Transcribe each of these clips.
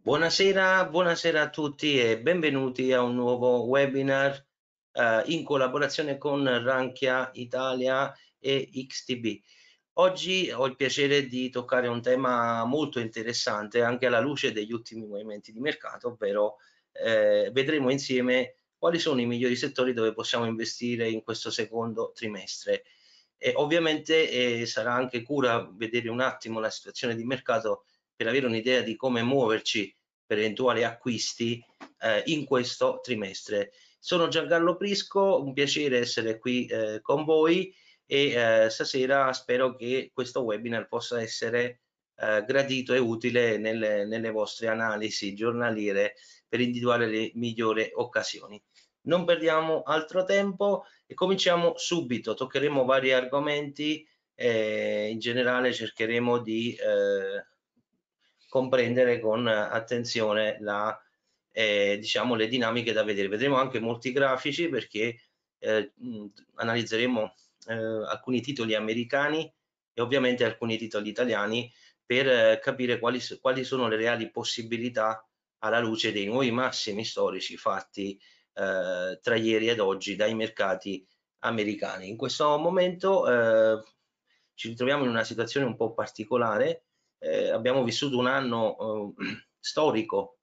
Buonasera, buonasera a tutti e benvenuti a un nuovo webinar eh, in collaborazione con Rankia Italia e XTB. Oggi ho il piacere di toccare un tema molto interessante anche alla luce degli ultimi movimenti di mercato, ovvero eh, vedremo insieme quali sono i migliori settori dove possiamo investire in questo secondo trimestre. E ovviamente eh, sarà anche cura vedere un attimo la situazione di mercato per avere un'idea di come muoverci per eventuali acquisti eh, in questo trimestre. Sono Giancarlo Prisco, un piacere essere qui eh, con voi e eh, stasera spero che questo webinar possa essere eh, gradito e utile nelle, nelle vostre analisi giornaliere per individuare le migliori occasioni. Non perdiamo altro tempo e cominciamo subito, toccheremo vari argomenti, eh, in generale cercheremo di eh, comprendere con attenzione la, eh, diciamo, le dinamiche da vedere. Vedremo anche molti grafici perché eh, analizzeremo eh, alcuni titoli americani e ovviamente alcuni titoli italiani per eh, capire quali, quali, sono le reali possibilità alla luce dei nuovi massimi storici fatti eh, tra ieri ed oggi dai mercati americani. In questo momento eh, ci ritroviamo in una situazione un po' particolare eh, abbiamo vissuto un anno eh, storico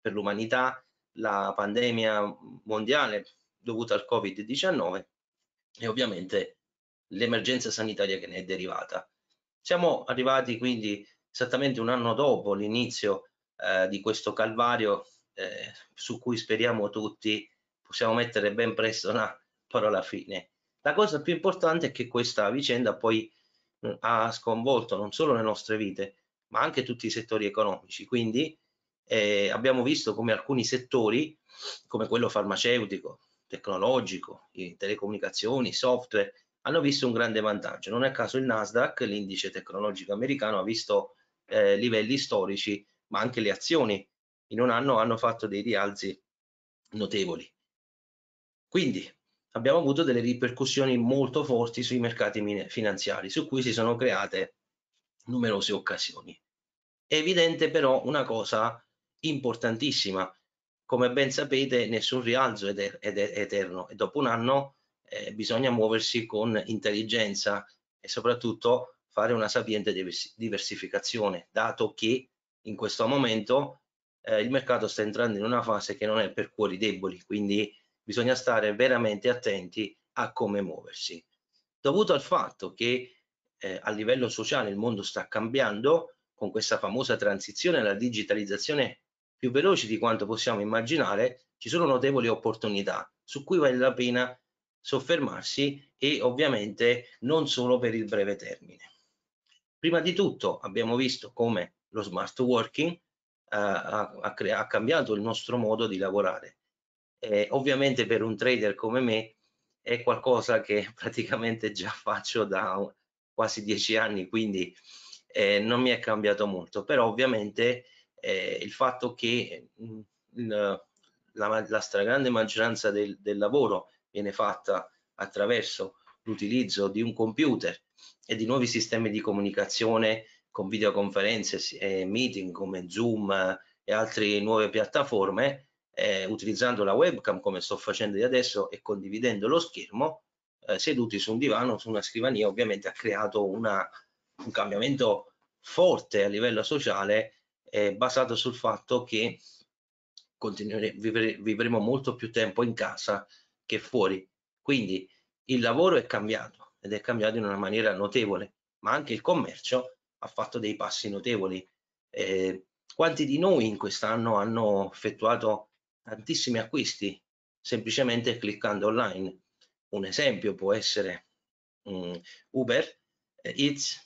per l'umanità, la pandemia mondiale dovuta al Covid-19 e ovviamente l'emergenza sanitaria che ne è derivata. Siamo arrivati quindi esattamente un anno dopo l'inizio eh, di questo calvario eh, su cui speriamo tutti possiamo mettere ben presto una parola fine. La cosa più importante è che questa vicenda poi ha sconvolto non solo le nostre vite, ma anche tutti i settori economici. Quindi eh, abbiamo visto come alcuni settori, come quello farmaceutico, tecnologico, telecomunicazioni, software, hanno visto un grande vantaggio. Non è a caso il Nasdaq, l'indice tecnologico americano, ha visto eh, livelli storici, ma anche le azioni in un anno hanno fatto dei rialzi notevoli. Quindi abbiamo avuto delle ripercussioni molto forti sui mercati finanziari, su cui si sono create numerose occasioni. È evidente però una cosa importantissima, come ben sapete nessun rialzo è, eterno e dopo un anno eh, bisogna muoversi con intelligenza e soprattutto fare una sapiente diversificazione, dato che in questo momento eh, il mercato sta entrando in una fase che non è per cuori deboli, quindi bisogna stare veramente attenti a come muoversi. Dovuto al fatto che eh, a livello sociale il mondo sta cambiando con questa famosa transizione alla digitalizzazione più veloce di quanto possiamo immaginare, ci sono notevoli opportunità su cui vale la pena soffermarsi e ovviamente non solo per il breve termine. Prima di tutto abbiamo visto come lo smart working eh, ha, ha, ha cambiato il nostro modo di lavorare eh, ovviamente per un trader come me è qualcosa che praticamente già faccio da quasi dieci anni, quindi eh, non mi è cambiato molto, però ovviamente eh, il fatto che mh, mm, la, la, stragrande maggioranza del, del lavoro viene fatta attraverso l'utilizzo di un computer e di nuovi sistemi di comunicazione con videoconferenze e meeting come Zoom e altre nuove piattaforme, eh, utilizzando la webcam come sto facendo io adesso e condividendo lo schermo, eh, seduti su un divano, su una scrivania, ovviamente ha creato una, un cambiamento forte a livello sociale eh, basato sul fatto che vivere, vivremo molto più tempo in casa che fuori. Quindi il lavoro è cambiato ed è cambiato in una maniera notevole, ma anche il commercio ha fatto dei passi notevoli. Eh, quanti di noi in quest'anno hanno effettuato tantissimi acquisti semplicemente cliccando online. Un esempio può essere um, Uber eh, Eats,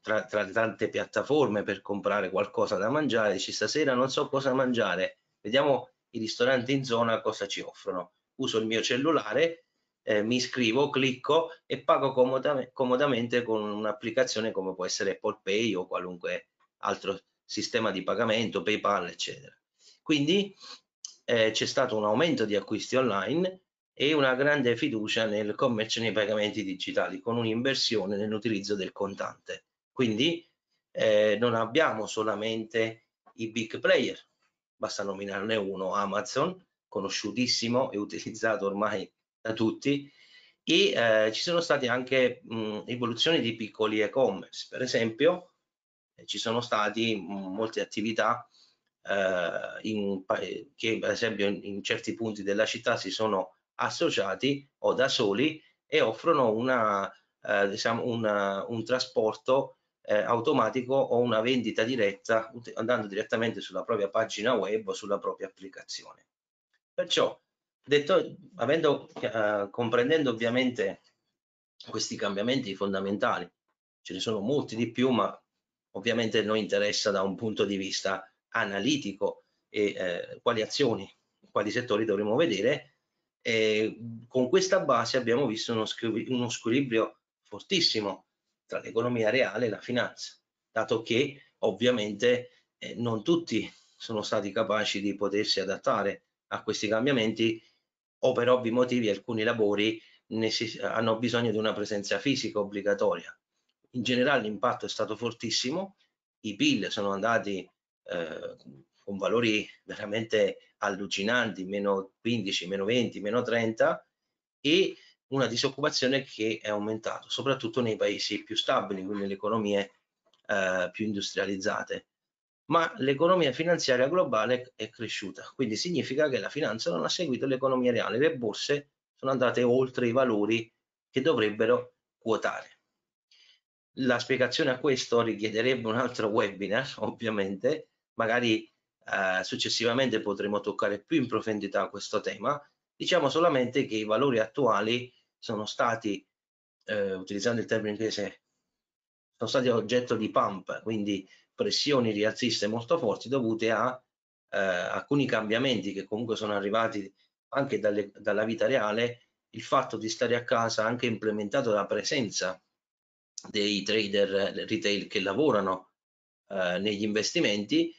tra, tra tante piattaforme per comprare qualcosa da mangiare, dici stasera non so cosa mangiare, vediamo i ristoranti in zona cosa ci offrono. Uso il mio cellulare, eh, mi iscrivo, clicco e pago comodamente, comodamente con un'applicazione come può essere Apple Pay o qualunque altro sistema di pagamento, PayPal, eccetera. Quindi eh, c'è stato un aumento di acquisti online e una grande fiducia nel commercio nei pagamenti digitali con un'inversione nell'utilizzo del contante. Quindi eh, non abbiamo solamente i big player, basta nominarne uno, Amazon, conosciutissimo e utilizzato ormai da tutti, e eh, ci sono state anche mh, evoluzioni di piccoli e-commerce, per esempio eh, ci sono state molte attività in, che per esempio in, in, certi punti della città si sono associati o da soli e offrono una, eh, diciamo una, un trasporto eh, automatico o una vendita diretta andando direttamente sulla propria pagina web o sulla propria applicazione. Perciò, detto, avendo, eh, comprendendo ovviamente questi cambiamenti fondamentali, ce ne sono molti di più, ma ovviamente noi interessa da un punto di vista analitico e eh, quali azioni, quali settori dovremo vedere. E con questa base abbiamo visto uno, uno squilibrio fortissimo tra l'economia reale e la finanza, dato che ovviamente eh, non tutti sono stati capaci di potersi adattare a questi cambiamenti o per ovvi motivi alcuni lavori hanno bisogno di una presenza fisica obbligatoria. In generale l'impatto è stato fortissimo, i PIL sono andati eh, con valori veramente allucinanti, meno 15, meno 20, meno 30 e una disoccupazione che è aumentato, soprattutto nei paesi più stabili, quindi le economie eh, più industrializzate. Ma l'economia finanziaria globale è cresciuta, quindi significa che la finanza non ha seguito l'economia reale, le borse sono andate oltre i valori che dovrebbero quotare. La spiegazione a questo richiederebbe un altro webinar, ovviamente, magari eh, successivamente potremo toccare più in profondità questo tema. Diciamo solamente che i valori attuali sono stati, eh, utilizzando il termine inglese, sono stati oggetto di pump, quindi pressioni rialziste molto forti dovute a eh, alcuni cambiamenti che comunque sono arrivati anche dalle, dalla vita reale, il fatto di stare a casa anche implementato la presenza dei trader retail che lavorano eh, negli investimenti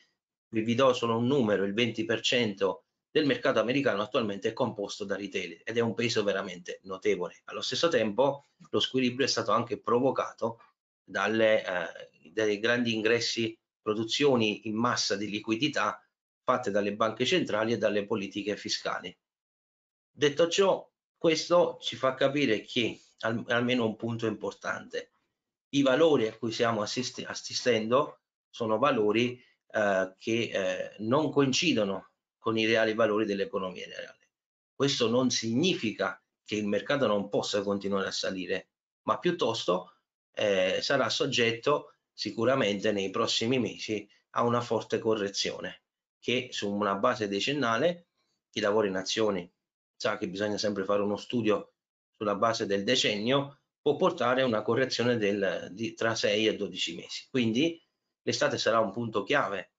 vi do solo un numero, il 20% del mercato americano attualmente è composto da retail ed è un peso veramente notevole. Allo stesso tempo lo squilibrio è stato anche provocato dalle, eh, dai grandi ingressi, produzioni in massa di liquidità fatte dalle banche centrali e dalle politiche fiscali. Detto ciò, questo ci fa capire che al, almeno un punto importante, i valori a cui stiamo assistendo sono valori eh, che eh, non coincidono con i reali valori dell'economia reale. Questo non significa che il mercato non possa continuare a salire, ma piuttosto eh, sarà soggetto sicuramente nei prossimi mesi a una forte correzione che su una base decennale chi lavora in azioni sa che bisogna sempre fare uno studio sulla base del decennio può portare a una correzione del, di, tra 6 e 12 mesi. Quindi l'estate sarà un punto chiave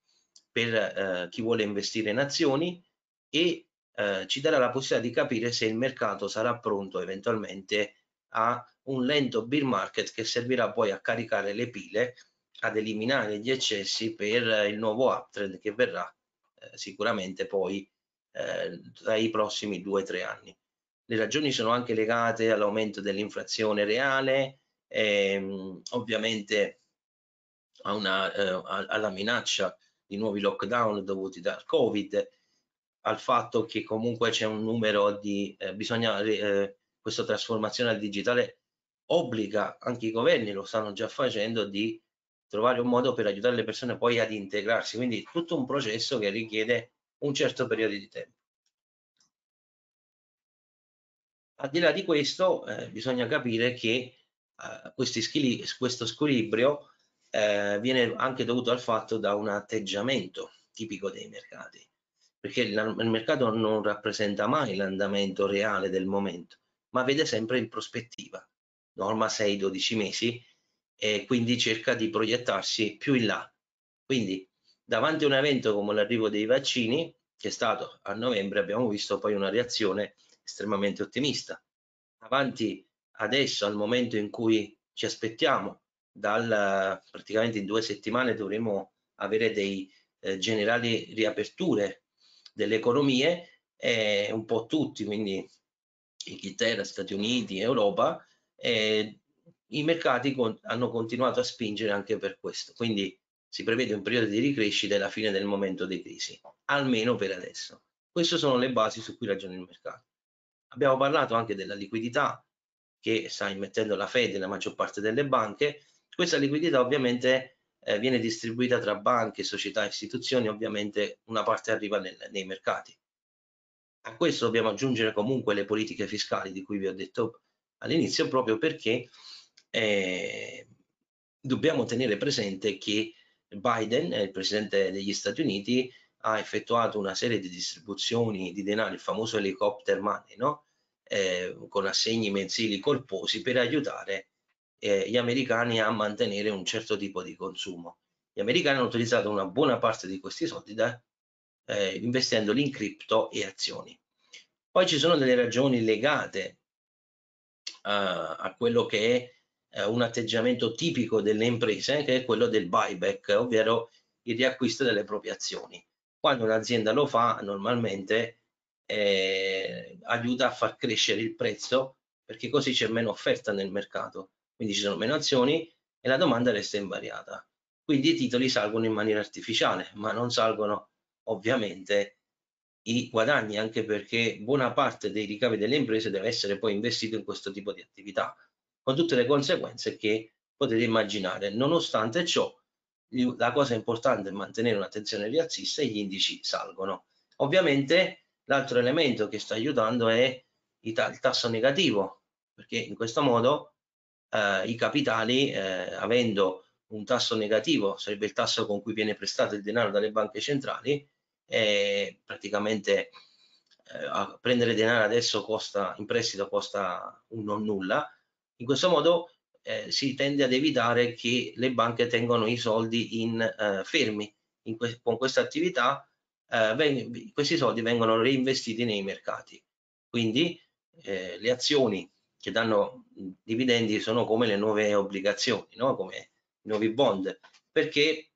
per eh, chi vuole investire in azioni e eh, ci darà la possibilità di capire se il mercato sarà pronto eventualmente a un lento bear market che servirà poi a caricare le pile, ad eliminare gli eccessi per il nuovo uptrend che verrà eh, sicuramente poi eh, tra i prossimi due o tre anni. Le ragioni sono anche legate all'aumento dell'inflazione reale, ehm, ovviamente una, eh, alla minaccia di nuovi lockdown dovuti dal covid al fatto che comunque c'è un numero di eh, bisogna eh, questa trasformazione al digitale obbliga anche i governi lo stanno già facendo di trovare un modo per aiutare le persone poi ad integrarsi. Quindi tutto un processo che richiede un certo periodo di tempo. Al di là di questo eh, bisogna capire che eh, questo squilibrio eh, viene anche dovuto al fatto da un atteggiamento tipico dei mercati, perché il, il mercato non rappresenta mai l'andamento reale del momento, ma vede sempre in prospettiva, norma 6-12 mesi, e quindi cerca di proiettarsi più in là. Quindi davanti a un evento come l'arrivo dei vaccini, che è stato a novembre, abbiamo visto poi una reazione estremamente ottimista. Avanti adesso, al momento in cui ci aspettiamo dal praticamente in due settimane dovremo avere dei eh, generali riaperture delle economie eh, un po' tutti quindi Inghilterra, Stati Uniti, Europa eh, i mercati con, hanno continuato a spingere anche per questo quindi si prevede un periodo di ricrescita e la fine del momento di crisi, almeno per adesso. Queste sono le basi su cui ragiona il mercato. Abbiamo parlato anche della liquidità che sta immettendo la Fed nella maggior parte delle banche. Questa liquidità ovviamente eh, viene distribuita tra banche, società istituzioni, ovviamente una parte arriva nel, nei mercati. A questo dobbiamo aggiungere comunque le politiche fiscali di cui vi ho detto all'inizio, proprio perché eh, dobbiamo tenere presente che Biden, il presidente degli Stati Uniti, ha effettuato una serie di distribuzioni di denaro, il famoso helicopter money, no? eh, con assegni mensili corposi per aiutare eh, gli americani a mantenere un certo tipo di consumo. Gli americani hanno utilizzato una buona parte di questi soldi da, eh, investendoli in cripto e azioni. Poi ci sono delle ragioni legate uh, a quello che è uh, un atteggiamento tipico delle imprese, che è quello del buyback, ovvero il riacquisto delle proprie azioni. Quando un'azienda lo fa, normalmente eh, aiuta a far crescere il prezzo perché così c'è meno offerta nel mercato, quindi ci sono meno azioni e la domanda resta invariata. Quindi i titoli salgono in maniera artificiale, ma non salgono ovviamente i guadagni, anche perché buona parte dei ricavi delle imprese deve essere poi investito in questo tipo di attività, con tutte le conseguenze che potete immaginare. Nonostante ciò, la cosa importante è mantenere un'attenzione rialzista e gli indici salgono. Ovviamente l'altro elemento che sta aiutando è il tasso negativo, perché in questo modo eh, i capitali, eh, avendo un tasso negativo, sarebbe il tasso con cui viene prestato il denaro dalle banche centrali, e praticamente eh, prendere denaro adesso costa, in prestito costa un non nulla, in questo modo eh, si tende ad evitare che le banche tengano i soldi in eh, fermi. In que con questa attività eh, questi soldi vengono reinvestiti nei mercati. Quindi eh, le azioni che danno dividendi sono come le nuove obbligazioni, no? come i nuovi bond, perché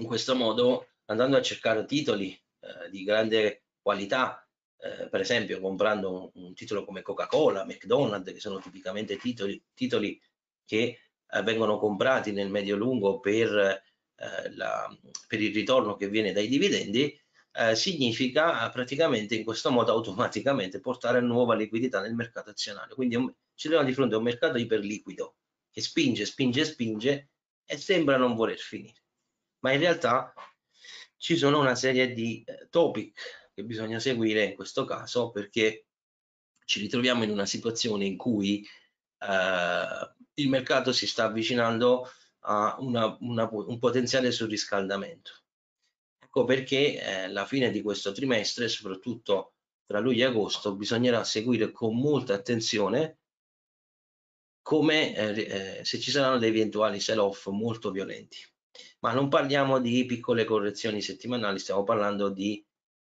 in questo modo andando a cercare titoli eh, di grande qualità, eh, per esempio comprando un, un titolo come Coca-Cola, McDonald's, che sono tipicamente titoli, titoli che eh, vengono comprati nel medio-lungo per, eh, la, per, il ritorno che viene dai dividendi, eh, significa praticamente in questo modo automaticamente portare nuova liquidità nel mercato azionario. Quindi un, ci troviamo di fronte a un mercato iperliquido che spinge, spinge, spinge e sembra non voler finire. Ma in realtà ci sono una serie di eh, topic che bisogna seguire in questo caso perché ci ritroviamo in una situazione in cui eh, il mercato si sta avvicinando a una, una, un potenziale surriscaldamento. Ecco perché eh, la fine di questo trimestre, soprattutto tra luglio e agosto, bisognerà seguire con molta attenzione come eh, eh se ci saranno dei eventuali sell-off molto violenti ma non parliamo di piccole correzioni settimanali, stiamo parlando di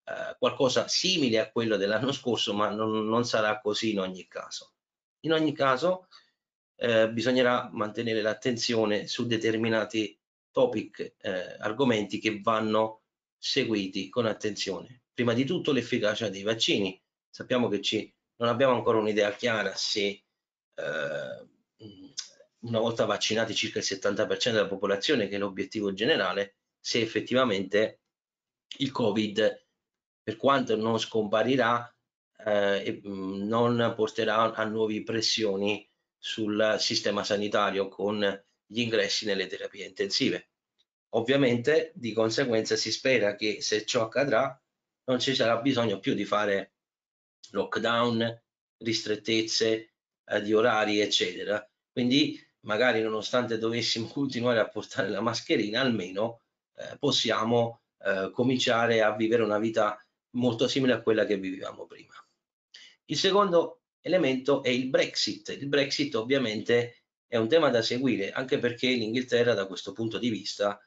eh, qualcosa simile a quello dell'anno scorso, ma non, non, sarà così in ogni caso. In ogni caso eh, bisognerà mantenere l'attenzione su determinati topic, eh, argomenti che vanno seguiti con attenzione. Prima di tutto l'efficacia dei vaccini. Sappiamo che ci, non abbiamo ancora un'idea chiara se eh, una volta vaccinati circa il 70% della popolazione, che è l'obiettivo generale, se effettivamente il Covid, per quanto non scomparirà, eh, non porterà a nuove pressioni sul sistema sanitario con gli ingressi nelle terapie intensive. Ovviamente, di conseguenza, si spera che se ciò accadrà, non ci sarà bisogno più di fare lockdown, ristrettezze eh, di orari, eccetera. Quindi magari nonostante dovessimo continuare a portare la mascherina, almeno eh, possiamo eh, cominciare a vivere una vita molto simile a quella che vivevamo prima. Il secondo elemento è il Brexit. Il Brexit ovviamente è un tema da seguire, anche perché l'Inghilterra da questo punto di vista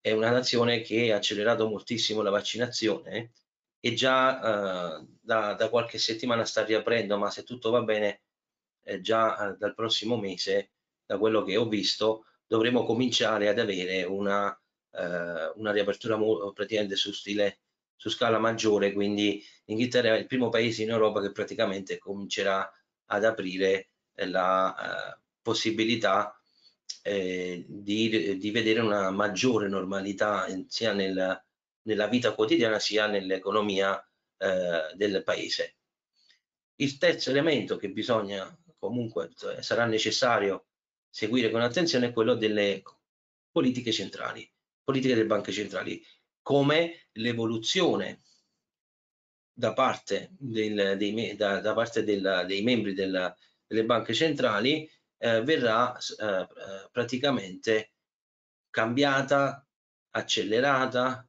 è una nazione che ha accelerato moltissimo la vaccinazione e già eh, da, da, qualche settimana sta riaprendo, ma se tutto va bene, eh, già dal prossimo mese da quello che ho visto, dovremo cominciare ad avere una, eh, una riapertura praticamente su stile su scala maggiore, quindi l'Inghilterra è il primo paese in Europa che praticamente comincerà ad aprire la eh, possibilità eh, di, di, vedere una maggiore normalità sia nel, nella vita quotidiana sia nell'economia eh, del paese. Il terzo elemento che bisogna comunque cioè, sarà necessario seguire con attenzione è quello delle politiche centrali, politiche delle banche centrali, come l'evoluzione da parte, del, dei, da, da parte della, dei membri della, delle banche centrali eh, verrà eh, praticamente cambiata, accelerata,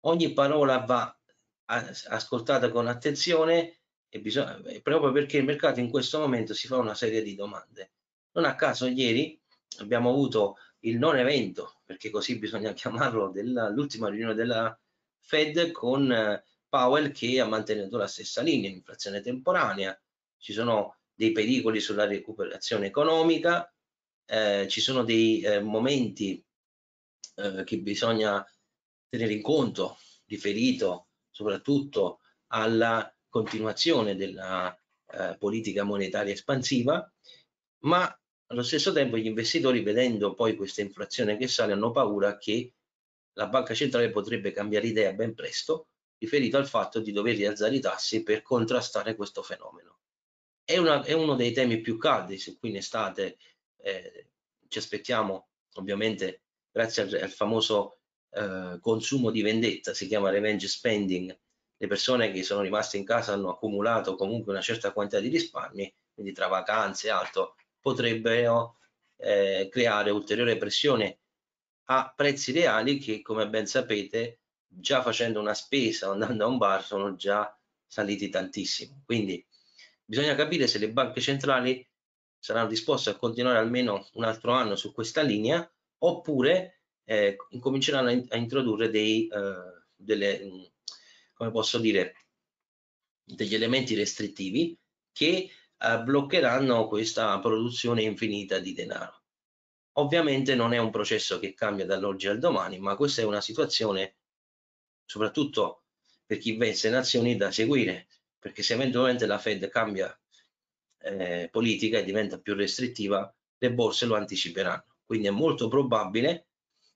ogni parola va ascoltata con attenzione e bisogna, proprio perché il mercato in questo momento si fa una serie di domande. Non a caso ieri abbiamo avuto il non evento, perché così bisogna chiamarlo, dell'ultima riunione della Fed con eh, Powell che ha mantenuto la stessa linea, inflazione temporanea, ci sono dei pericoli sulla recuperazione economica, eh, ci sono dei eh, momenti eh, che bisogna tenere in conto, riferito soprattutto alla continuazione della eh, politica monetaria espansiva, ma allo stesso tempo gli investitori vedendo poi questa inflazione che sale hanno paura che la banca centrale potrebbe cambiare idea ben presto riferito al fatto di dover rialzare i tassi per contrastare questo fenomeno. È, una, è uno dei temi più caldi su cui in estate eh, ci aspettiamo, ovviamente, grazie al, al famoso eh, consumo di vendetta, si chiama revenge spending, le persone che sono rimaste in casa hanno accumulato comunque una certa quantità di risparmi, quindi tra vacanze e altro potrebbero eh, creare ulteriore pressione a prezzi reali che, come ben sapete, già facendo una spesa andando a un bar sono già saliti tantissimo. Quindi Bisogna capire se le banche centrali saranno disposte a continuare almeno un altro anno su questa linea oppure eh, incominceranno a, introdurre dei, eh, delle, come posso dire, degli elementi restrittivi che eh, bloccheranno questa produzione infinita di denaro. Ovviamente non è un processo che cambia dall'oggi al domani, ma questa è una situazione, soprattutto per chi veste nazioni, da seguire perché se eventualmente la Fed cambia eh, politica e diventa più restrittiva, le borse lo anticiperanno. Quindi è molto probabile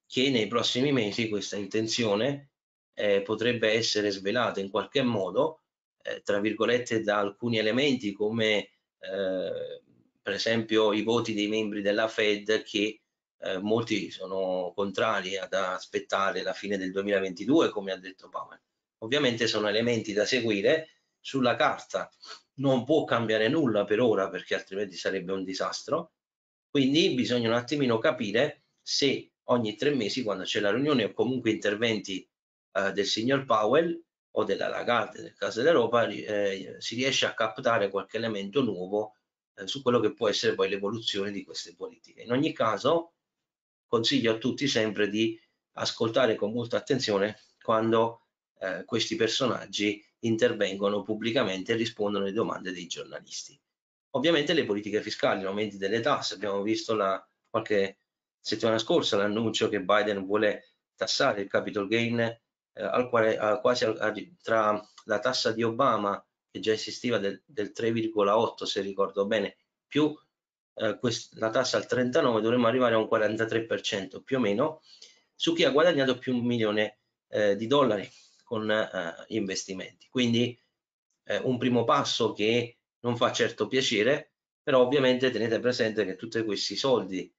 che nei prossimi mesi questa intenzione eh, potrebbe essere svelata in qualche modo, eh, tra virgolette, da alcuni elementi come eh, per esempio i voti dei membri della Fed che eh, molti sono contrari ad aspettare la fine del 2022, come ha detto Powell. Ovviamente sono elementi da seguire sulla carta non può cambiare nulla per ora perché altrimenti sarebbe un disastro. Quindi bisogna un attimino capire se ogni tre mesi, quando c'è la riunione o comunque interventi eh, del signor Powell o della Lagarde nel caso dell'Europa, eh, si riesce a captare qualche elemento nuovo eh, su quello che può essere poi l'evoluzione di queste politiche. In ogni caso, consiglio a tutti sempre di ascoltare con molta attenzione quando eh, questi personaggi intervengono pubblicamente e rispondono alle domande dei giornalisti. Ovviamente le politiche fiscali, aumenti delle tasse, abbiamo visto la, qualche settimana scorsa l'annuncio che Biden vuole tassare il capital gain eh, al quale, a, quasi a, tra la tassa di Obama che già esisteva del, del 3,8 se ricordo bene più eh, quest, la tassa al 39 dovremmo arrivare a un 43% più o meno su chi ha guadagnato più un milione eh, di dollari con eh, investimenti. Quindi eh, un primo passo che non fa certo piacere, però ovviamente tenete presente che tutti questi soldi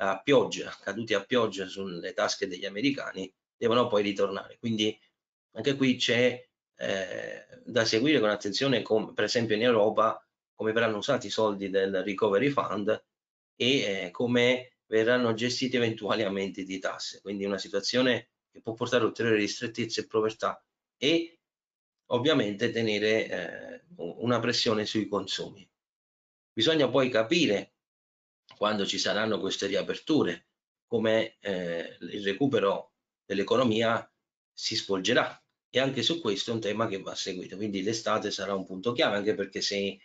a pioggia, caduti a pioggia sulle tasche degli americani, devono poi ritornare. Quindi anche qui c'è eh, da seguire con attenzione, come, per esempio in Europa, come verranno usati i soldi del Recovery Fund e eh, come verranno gestiti eventuali aumenti di tasse. Quindi una situazione che può portare ulteriori ristrettezze e povertà e ovviamente tenere eh, una pressione sui consumi. Bisogna poi capire quando ci saranno queste riaperture come eh, il recupero dell'economia si svolgerà e anche su questo è un tema che va seguito quindi l'estate sarà un punto chiave anche perché se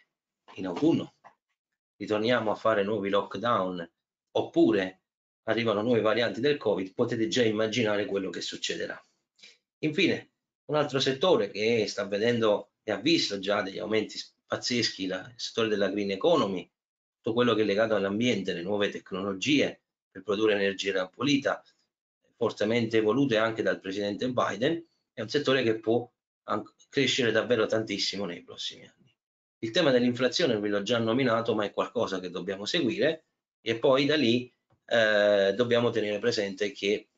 in autunno ritorniamo a fare nuovi lockdown oppure arrivano nuove varianti del covid potete già immaginare quello che succederà infine un altro settore che sta vedendo e ha visto già degli aumenti pazzeschi, il settore della green economy, tutto quello che è legato all'ambiente, le nuove tecnologie, per produrre energia pulita, fortemente volute anche dal presidente Biden, è un settore che può crescere davvero tantissimo nei prossimi anni. Il tema dell'inflazione ve l'ho già nominato, ma è qualcosa che dobbiamo seguire e poi da lì eh, dobbiamo tenere presente che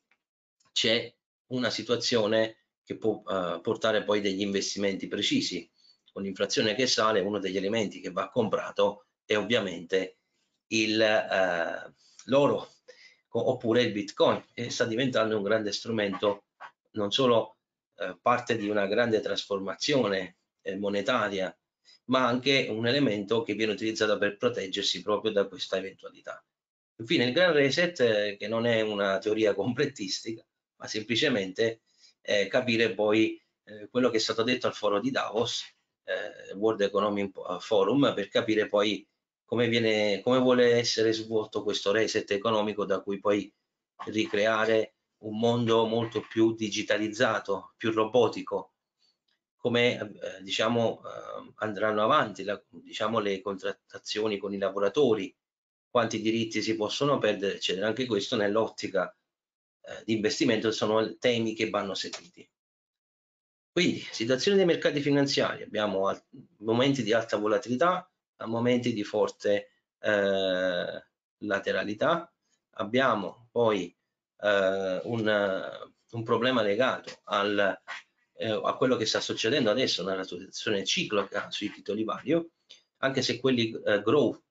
c'è una situazione che può eh, portare poi degli investimenti precisi. Con l'inflazione che sale, uno degli elementi che va comprato è ovviamente eh, l'oro oppure il bitcoin che sta diventando un grande strumento non solo eh, parte di una grande trasformazione eh, monetaria ma anche un elemento che viene utilizzato per proteggersi proprio da questa eventualità. Infine il Gran Reset, eh, che non è una teoria completistica, ma semplicemente eh, capire poi eh, quello che è stato detto al foro di Davos, eh, World Economic Forum, per capire poi come, viene, come vuole essere svolto questo reset economico da cui poi ricreare un mondo molto più digitalizzato, più robotico, come eh, diciamo eh, andranno avanti la, diciamo, le contrattazioni con i lavoratori, quanti diritti si possono perdere, eccetera. Anche questo nell'ottica eh, di investimento sono temi che vanno seguiti. Quindi, situazione dei mercati finanziari, abbiamo momenti di alta volatilità, momenti di forte eh, lateralità, abbiamo poi eh, un, un problema legato al eh, a quello che sta succedendo adesso nella situazione ciclica sui titoli vario, anche se quelli eh, growth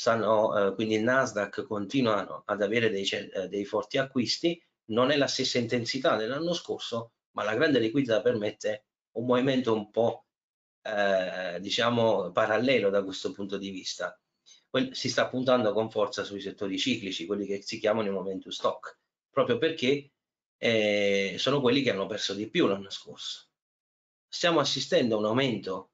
stanno, eh, quindi il Nasdaq continuano ad avere dei, eh, dei forti acquisti, non è la stessa intensità dell'anno scorso, ma la grande liquidità permette un movimento un po' eh, diciamo parallelo da questo punto di vista. Si sta puntando con forza sui settori ciclici, quelli che si chiamano i momentum stock, proprio perché eh, sono quelli che hanno perso di più l'anno scorso. Stiamo assistendo a un aumento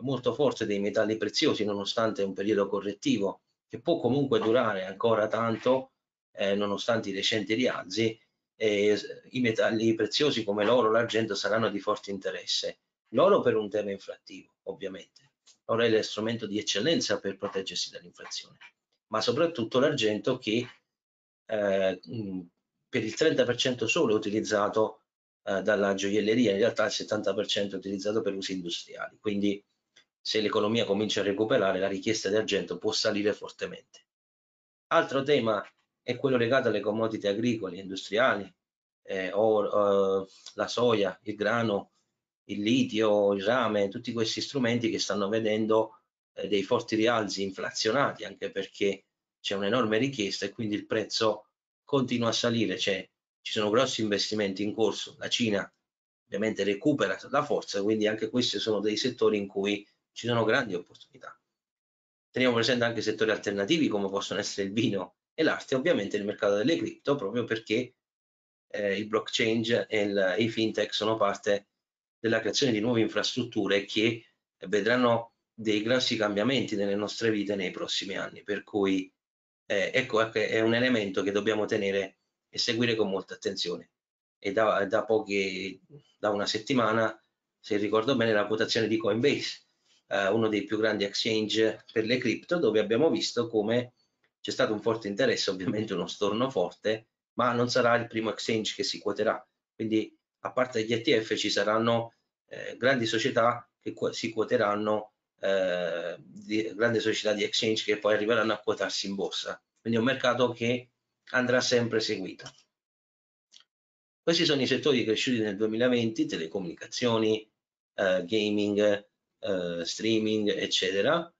molto forte dei metalli preziosi nonostante un periodo correttivo che può comunque durare ancora tanto eh, nonostante i recenti rialzi eh, i metalli preziosi come l'oro, l'argento saranno di forte interesse. L'oro per un tema inflattivo, ovviamente. L'oro è lo strumento di eccellenza per proteggersi dall'inflazione, ma soprattutto l'argento che eh, per il 30% solo è utilizzato eh, dalla gioielleria, in realtà il 70% è utilizzato per usi industriali, quindi se l'economia comincia a recuperare la richiesta di argento può salire fortemente. Altro tema è quello legato alle commodity agricole e industriali, eh, o, eh, la soia, il grano, il litio, il rame, tutti questi strumenti che stanno vedendo eh, dei forti rialzi inflazionati anche perché c'è un'enorme richiesta e quindi il prezzo continua a salire, cioè ci sono grossi investimenti in corso, la Cina ovviamente recupera la forza, quindi anche questi sono dei settori in cui ci sono grandi opportunità. Teniamo presente anche settori alternativi come possono essere il vino e l'arte, ovviamente il mercato delle cripto, proprio perché eh, il blockchain e il, i fintech sono parte della creazione di nuove infrastrutture che vedranno dei grossi cambiamenti nelle nostre vite nei prossimi anni, per cui eh, ecco è un elemento che dobbiamo tenere e seguire con molta attenzione. E da, da, pochi, da una settimana, se ricordo bene, la quotazione di Coinbase, eh, uno dei più grandi exchange per le cripto, dove abbiamo visto come c'è stato un forte interesse, ovviamente uno storno forte, ma non sarà il primo exchange che si quoterà. Quindi a parte gli ETF ci saranno eh, grandi società che si quoteranno eh, di grandi società di exchange che poi arriveranno a quotarsi in borsa. Quindi è un mercato che andrà sempre seguito. Questi sono i settori cresciuti nel 2020, telecomunicazioni, eh, gaming, eh, streaming, eccetera,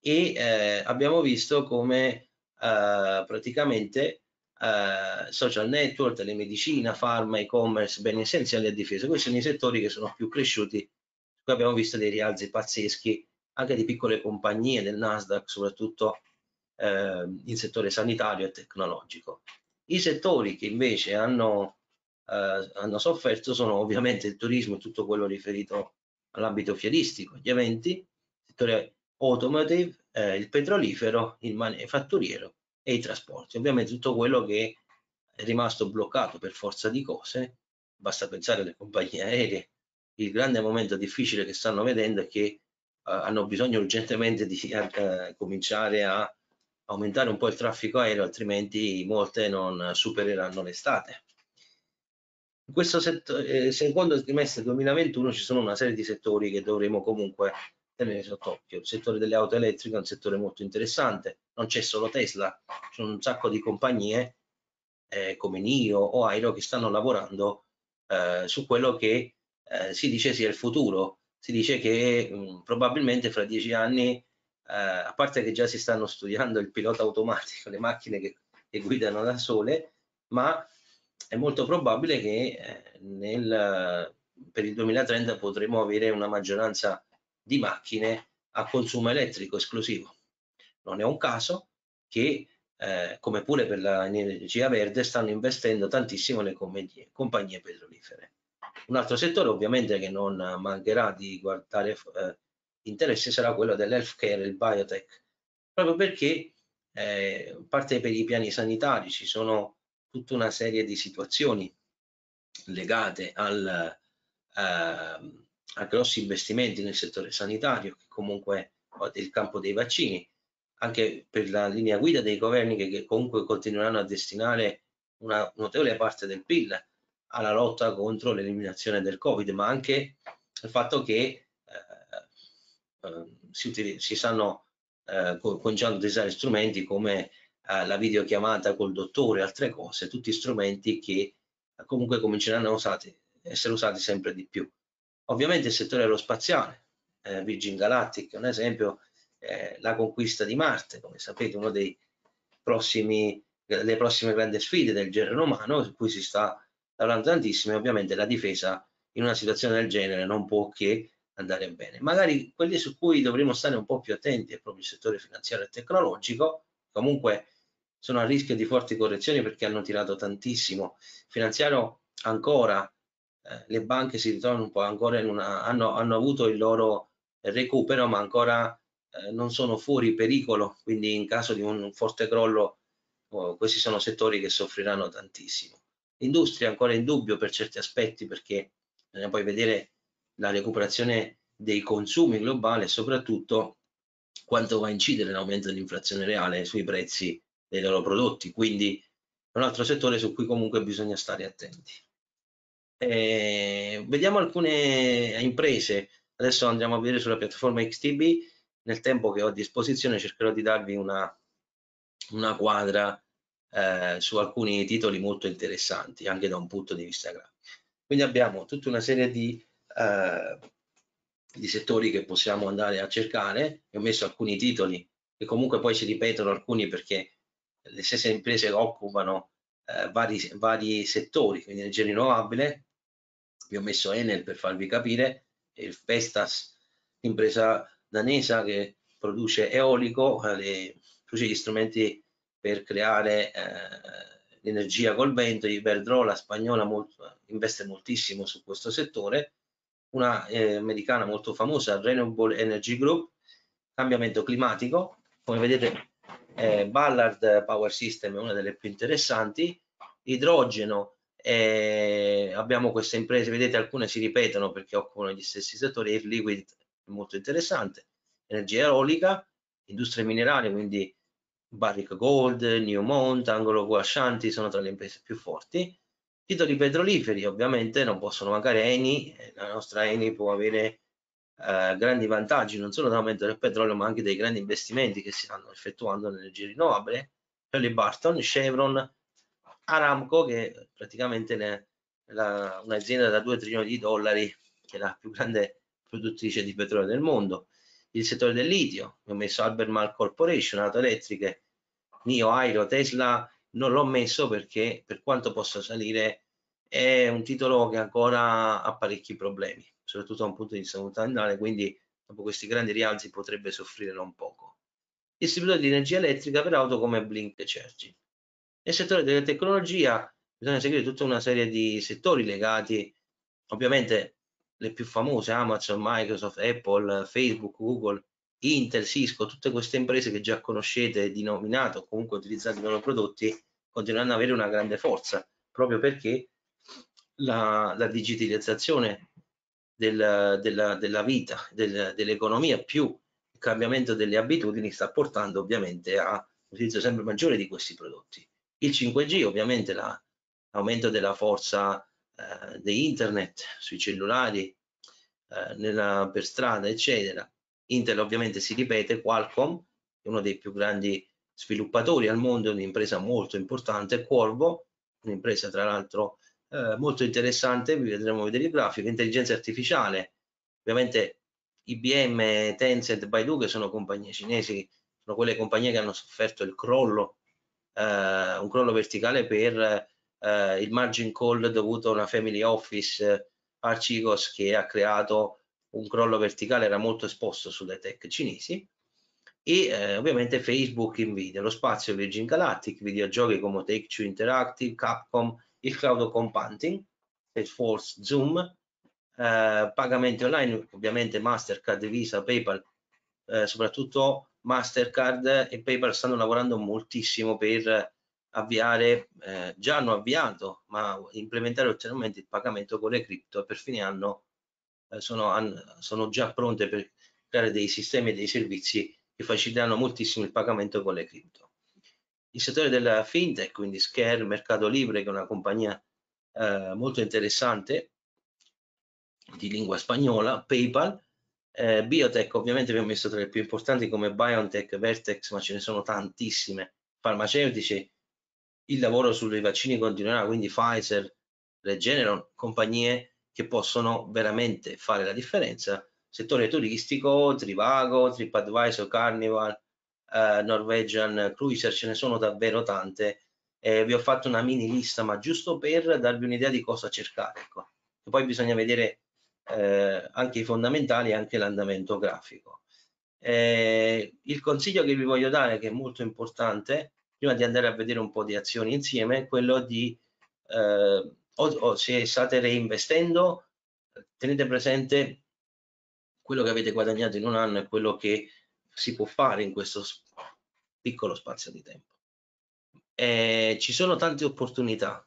e eh, abbiamo visto come eh, praticamente eh, social network, telemedicina, pharma, e-commerce, beni essenziali e difesa. Questi sono i settori che sono più cresciuti. Qui abbiamo visto dei rialzi pazzeschi anche di piccole compagnie del Nasdaq, soprattutto eh, in settore sanitario e tecnologico. I settori che invece hanno, eh, hanno sofferto sono ovviamente il turismo e tutto quello riferito all'ambito fieristico, gli eventi, il settore automotive, eh, il petrolifero, il manifatturiero e i trasporti. Ovviamente tutto quello che è rimasto bloccato per forza di cose, basta pensare alle compagnie aeree, il grande momento difficile che stanno vedendo è che hanno bisogno urgentemente di uh, cominciare a aumentare un po' il traffico aereo, altrimenti molte non supereranno l'estate. In questo eh, secondo trimestre 2021 ci sono una serie di settori che dovremo comunque tenere sott'occhio. Il settore delle auto elettriche è un settore molto interessante, non c'è solo Tesla, ci sono un sacco di compagnie eh, come NIO o Airo che stanno lavorando eh, su quello che eh, si dice sia il futuro. Si dice che mh, probabilmente fra dieci anni, eh, a parte che già si stanno studiando il pilota automatico, le macchine che, che guidano da sole, ma è molto probabile che eh, nel, per il 2030 potremo avere una maggioranza di macchine a consumo elettrico esclusivo. Non è un caso che, eh, come pure per l'energia verde, stanno investendo tantissimo le compagnie, compagnie, petrolifere. Un altro settore ovviamente che non mancherà di guardare eh, interesse sarà quello dell'healthcare, il biotech, proprio perché eh, parte per i piani sanitari ci sono tutta una serie di situazioni legate al, eh, a grossi investimenti nel settore sanitario, che comunque del campo dei vaccini, anche per la linea guida dei governi che, che comunque continueranno a destinare una notevole parte del PIL alla lotta contro l'eliminazione del Covid, ma anche il fatto che eh, eh si, si, stanno eh, cominciando a utilizzare strumenti come la videochiamata col dottore altre cose, tutti strumenti che comunque cominceranno a usati, essere usati sempre di più. Ovviamente il settore aerospaziale, eh, Virgin Galactic un esempio, eh, la conquista di Marte, come sapete, una delle prossime grandi sfide del genere umano, su cui si sta lavorando tantissimo, e ovviamente la difesa in una situazione del genere non può che andare bene. Magari quelli su cui dovremmo stare un po' più attenti è proprio il settore finanziario e tecnologico, comunque sono a rischio di forti correzioni perché hanno tirato tantissimo. Finanziario ancora, eh, le banche si ritrovano un po' ancora in una, hanno, hanno avuto il loro recupero, ma ancora eh, non sono fuori pericolo, quindi in caso di un forte crollo oh, questi sono settori che soffriranno tantissimo. L'industria ancora in dubbio per certi aspetti perché bisogna poi vedere la recuperazione dei consumi globali e soprattutto quanto va a incidere l'aumento dell'inflazione reale sui prezzi dei loro prodotti, quindi è un altro settore su cui comunque bisogna stare attenti. Eh, vediamo alcune imprese, adesso andiamo a vedere sulla piattaforma XTB, nel tempo che ho a disposizione cercherò di darvi una, una quadra eh, su alcuni titoli molto interessanti, anche da un punto di vista grafico. Quindi abbiamo tutta una serie di, eh, di settori che possiamo andare a cercare, ho messo alcuni titoli che comunque poi si ripetono alcuni perché le stesse imprese occupano eh, vari, vari, settori, quindi energia rinnovabile, vi ho messo Enel per farvi capire, il Vestas, impresa danesa che produce eolico, eh, produce gli strumenti per creare eh, l'energia col vento, Iberdrola spagnola molto, investe moltissimo su questo settore, una eh, americana molto famosa, Renewable Energy Group, cambiamento climatico, come vedete eh, Ballard Power System è una delle più interessanti, idrogeno, eh, abbiamo queste imprese, vedete alcune si ripetono perché occupano gli stessi settori, Air Liquid è molto interessante, energia eolica, industrie minerali, quindi Barrick Gold, Newmont, Angolo Guascianti sono tra le imprese più forti, titoli petroliferi ovviamente non possono mancare Eni, la nostra Eni può avere eh, grandi vantaggi non solo dall'aumento del petrolio ma anche dei grandi investimenti che si stanno effettuando nell'energia rinnovabile, Barton, Chevron, Aramco che è praticamente un'azienda da 2 trilioni di dollari che è la più grande produttrice di petrolio del mondo, il settore del litio, ho messo Albemarle Corporation, auto elettriche, Nio, Airo, Tesla, non l'ho messo perché per quanto possa salire è un titolo che ancora ha parecchi problemi soprattutto da un punto di vista multiannuale, quindi dopo questi grandi rialzi potrebbe soffrire non poco. Distributore di energia elettrica per auto come Blink e Cergi. Nel settore della tecnologia bisogna seguire tutta una serie di settori legati, ovviamente le più famose, Amazon, Microsoft, Apple, Facebook, Google, Intel, Cisco, tutte queste imprese che già conoscete di nominato o comunque utilizzate i loro prodotti, continueranno ad avere una grande forza, proprio perché la, la digitalizzazione del, della, della, vita, del, dell'economia, più il cambiamento delle abitudini sta portando ovviamente a utilizzo sempre maggiore di questi prodotti. Il 5G, ovviamente l'aumento della forza eh, di internet sui cellulari, eh, nella, per strada, eccetera. Intel ovviamente si ripete, Qualcomm, è uno dei più grandi sviluppatori al mondo, un'impresa molto importante, Corvo, un'impresa tra l'altro eh, molto interessante, vi vedremo vedere il grafico, intelligenza artificiale, ovviamente IBM, Tencent, Baidu che sono compagnie cinesi, sono quelle compagnie che hanno sofferto il crollo, eh, un crollo verticale per eh, il margin call dovuto a una family office Archigos che ha creato un crollo verticale, era molto esposto sulle tech cinesi. E eh, ovviamente Facebook, Nvidia, lo spazio Virgin Galactic, videogiochi come Take-Two Interactive, Capcom, il cloud computing, Salesforce, Zoom, eh, pagamenti online, ovviamente Mastercard, Visa, PayPal, eh, soprattutto Mastercard e PayPal stanno lavorando moltissimo per avviare, eh, già hanno avviato, ma implementare ulteriormente il pagamento con le cripto e per fine anno eh, sono, sono già pronte per creare dei sistemi e dei servizi che faciliteranno moltissimo il pagamento con le cripto. Il settore della fintech, quindi Scare, Mercato Libre, che è una compagnia eh, molto interessante di lingua spagnola, PayPal, eh, Biotech, ovviamente abbiamo messo tra le più importanti come BioNTech, Vertex, ma ce ne sono tantissime, farmaceutici, il lavoro sui vaccini continuerà, quindi Pfizer, Regeneron, compagnie che possono veramente fare la differenza. Settore turistico, Trivago, TripAdvisor, Carnival, eh, Norwegian Cruiser, ce ne sono davvero tante. Eh, vi ho fatto una mini lista, ma giusto per darvi un'idea di cosa cercare. Ecco. E poi bisogna vedere eh, anche i fondamentali e anche l'andamento grafico. Eh, il consiglio che vi voglio dare, che è molto importante, prima di andare a vedere un po' di azioni insieme, quello di, eh, o, o se state reinvestendo, tenete presente quello che avete guadagnato in un anno e quello che si può fare in questo piccolo spazio di tempo. Eh, ci sono tante opportunità,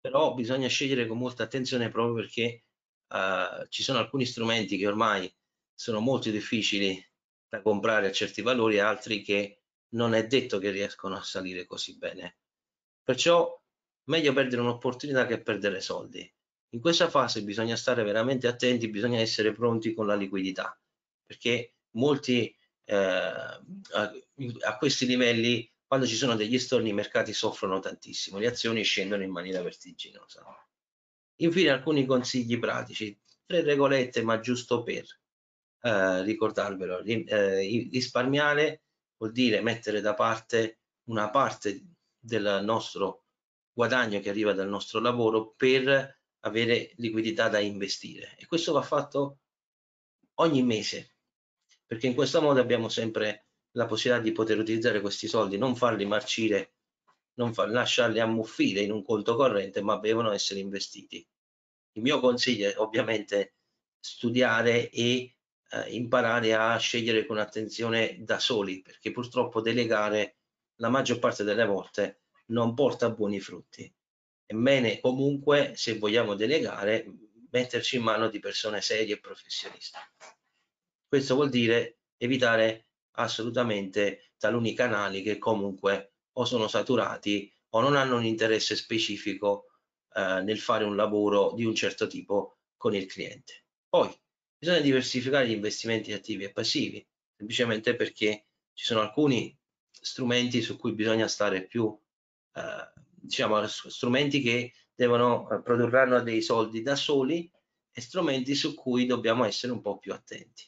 però bisogna scegliere con molta attenzione proprio perché eh, ci sono alcuni strumenti che ormai sono molto difficili da comprare a certi valori e altri che non è detto che riescono a salire così bene. Perciò meglio perdere un'opportunità che perdere soldi. In questa fase bisogna stare veramente attenti, bisogna essere pronti con la liquidità, perché molti a, a, questi livelli, quando ci sono degli storni, i mercati soffrono tantissimo, le azioni scendono in maniera vertiginosa. Infine alcuni consigli pratici, tre regolette, ma giusto per eh, ricordarvelo, eh, risparmiare vuol dire mettere da parte una parte del nostro guadagno che arriva dal nostro lavoro per avere liquidità da investire. E questo va fatto ogni mese perché in questo modo abbiamo sempre la possibilità di poter utilizzare questi soldi, non farli marcire, non far, lasciarli ammuffire in un conto corrente, ma devono essere investiti. Il mio consiglio è ovviamente studiare e eh, imparare a scegliere con attenzione da soli, perché purtroppo delegare la maggior parte delle volte non porta buoni frutti. È bene comunque, se vogliamo delegare, metterci in mano di persone serie e professioniste. Questo vuol dire evitare assolutamente taluni canali che comunque o sono saturati o non hanno un interesse specifico eh, nel fare un lavoro di un certo tipo con il cliente. Poi Bisogna diversificare gli investimenti attivi e passivi, semplicemente perché ci sono alcuni strumenti su cui bisogna stare più, eh, diciamo, strumenti che devono eh, produrranno dei soldi da soli e strumenti su cui dobbiamo essere un po' più attenti.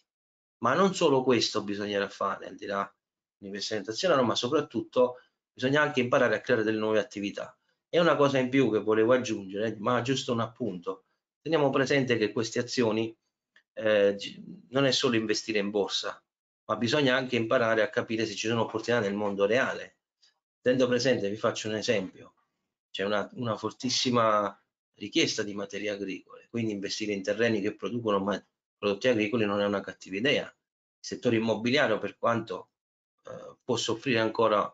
Ma non solo questo bisognerà fare, al di là dell'investimento azionario, ma soprattutto bisogna anche imparare a creare delle nuove attività. E una cosa in più che volevo aggiungere, ma giusto un appunto, teniamo presente che queste azioni eh, non è solo investire in borsa, ma bisogna anche imparare a capire se ci sono opportunità nel mondo reale. Tenendo presente, vi faccio un esempio, c'è una, una fortissima richiesta di materie agricole, quindi investire in terreni che producono prodotti agricoli non è una cattiva idea. Il settore immobiliare, per quanto eh, può soffrire ancora,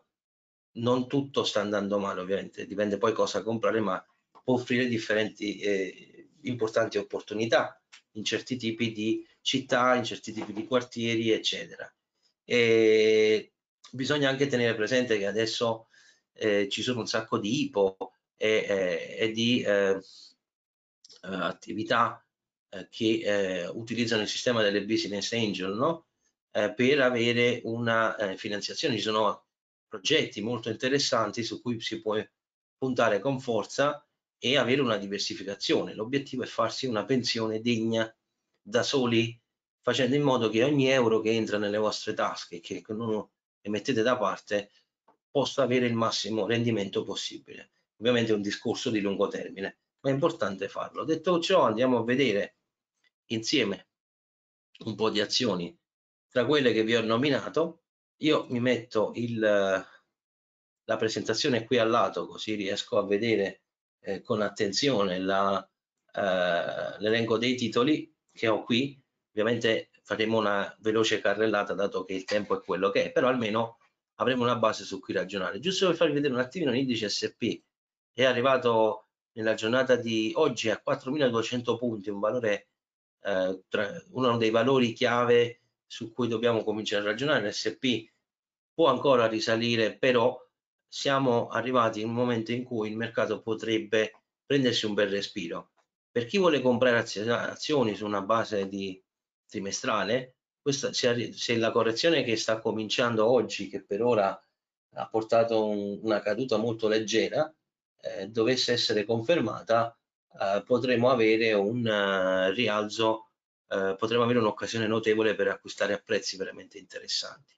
non tutto sta andando male, ovviamente, dipende poi cosa comprare, ma può offrire differenti eh, importanti opportunità in certi tipi di città, in certi tipi di quartieri, eccetera. E bisogna anche tenere presente che adesso eh, ci sono un sacco di IPO e, eh, e di eh, attività eh, che eh, utilizzano il sistema delle business angel no? per avere una finanziazione. Ci sono progetti molto interessanti su cui si può puntare con forza e avere una diversificazione. L'obiettivo è farsi una pensione degna da soli, facendo in modo che ogni euro che entra nelle vostre tasche, che non mettete da parte, possa avere il massimo rendimento possibile. Ovviamente è un discorso di lungo termine, ma è importante farlo. Detto ciò, andiamo a vedere insieme un po' di azioni tra quelle che vi ho nominato. Io mi metto il, la presentazione qui al lato, così riesco a vedere eh, con attenzione eh, l'elenco dei titoli che ho qui. Ovviamente faremo una veloce carrellata dato che il tempo è quello che è, però almeno avremo una base su cui ragionare. Giusto per farvi vedere un attimino l'indice SP è arrivato nella giornata di oggi a 4.200 punti, un valore, eh, tra, uno dei valori chiave su cui dobbiamo cominciare a ragionare. L'SP può ancora risalire, però siamo arrivati in un momento in cui il mercato potrebbe prendersi un bel respiro. Per chi vuole comprare azioni su una base di trimestrale, questa, se, la correzione che sta cominciando oggi, che per ora ha portato un, una caduta molto leggera, eh, dovesse essere confermata, eh, potremo avere un uh, rialzo, eh, potremo avere un'occasione notevole per acquistare a prezzi veramente interessanti.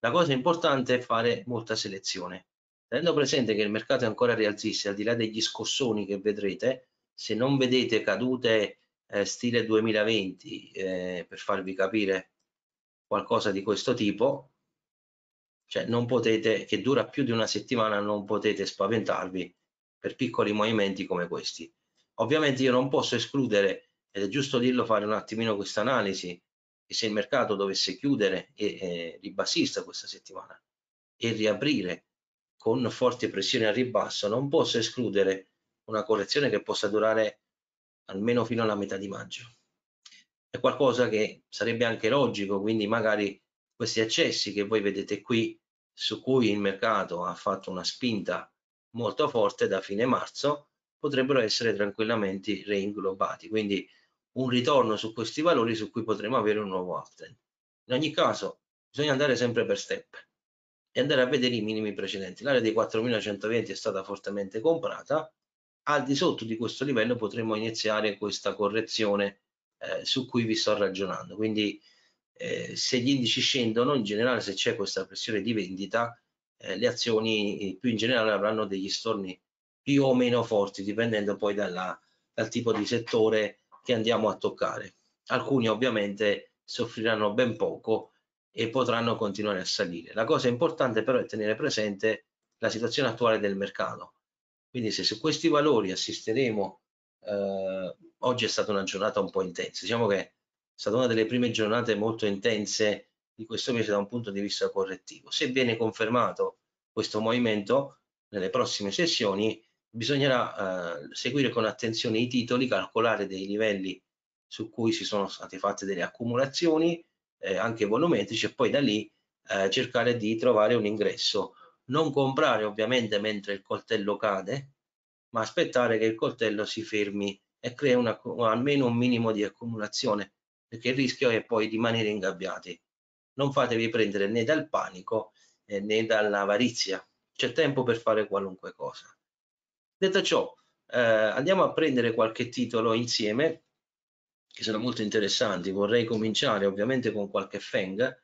La cosa importante è fare molta selezione. Tenendo presente che il mercato è ancora rialzista, al di là degli scossoni che vedrete, se non vedete cadute eh, stile 2020, eh, per farvi capire qualcosa di questo tipo, cioè non potete, che dura più di una settimana, non potete spaventarvi per piccoli movimenti come questi. Ovviamente io non posso escludere, ed è giusto dirlo, fare un attimino questa analisi, che se il mercato dovesse chiudere e, e ribassista questa settimana e riaprire con forti pressioni a ribasso, non posso escludere una correzione che possa durare almeno fino alla metà di maggio. È qualcosa che sarebbe anche logico, quindi magari questi accessi che voi vedete qui, su cui il mercato ha fatto una spinta molto forte da fine marzo, potrebbero essere tranquillamente reinglobati. Quindi un ritorno su questi valori su cui potremo avere un nuovo uptrend. In ogni caso bisogna andare sempre per step e andare a vedere i minimi precedenti. L'area dei 4120 è stata fortemente comprata, al di sotto di questo livello potremo iniziare questa correzione eh, su cui vi sto ragionando. Quindi eh, se gli indici scendono, in generale se c'è questa pressione di vendita, eh, le azioni più in generale avranno degli storni più o meno forti, dipendendo poi dalla, dal tipo di settore che andiamo a toccare. Alcuni ovviamente soffriranno ben poco e potranno continuare a salire. La cosa importante però è tenere presente la situazione attuale del mercato. Quindi se su questi valori assisteremo, eh, oggi è stata una giornata un po' intensa, diciamo che stata una delle prime giornate molto intense di questo mese da un punto di vista correttivo. Se viene confermato questo movimento nelle prossime sessioni, bisognerà eh, seguire con attenzione i titoli, calcolare dei livelli su cui si sono state fatte delle accumulazioni, eh, anche volumetrici, e poi da lì eh, cercare di trovare un ingresso. Non comprare ovviamente mentre il coltello cade, ma aspettare che il coltello si fermi e crea una, almeno un minimo di accumulazione, perché il rischio è poi rimanere ingabbiati. Non fatevi prendere né dal panico eh, né dall'avarizia, c'è tempo per fare qualunque cosa. Detto ciò, eh, andiamo a prendere qualche titolo insieme, che sono molto interessanti. Vorrei cominciare ovviamente con qualche Feng,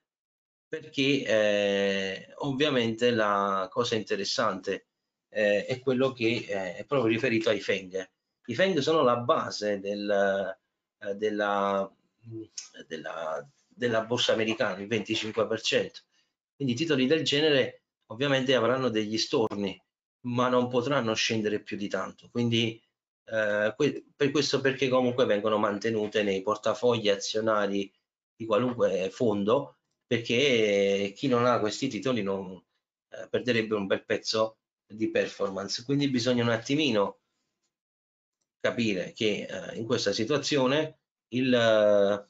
perché eh, ovviamente la cosa interessante eh, è quello che eh, è proprio riferito ai Feng. I Feng sono la base del, eh, della, della, della borsa americana, il 25%. Quindi titoli del genere ovviamente avranno degli storni ma non potranno scendere più di tanto. Quindi eh, per questo perché comunque vengono mantenute nei portafogli azionari di qualunque fondo, perché chi non ha questi titoli non eh, perderebbe un bel pezzo di performance. Quindi bisogna un attimino capire che eh, in questa situazione il,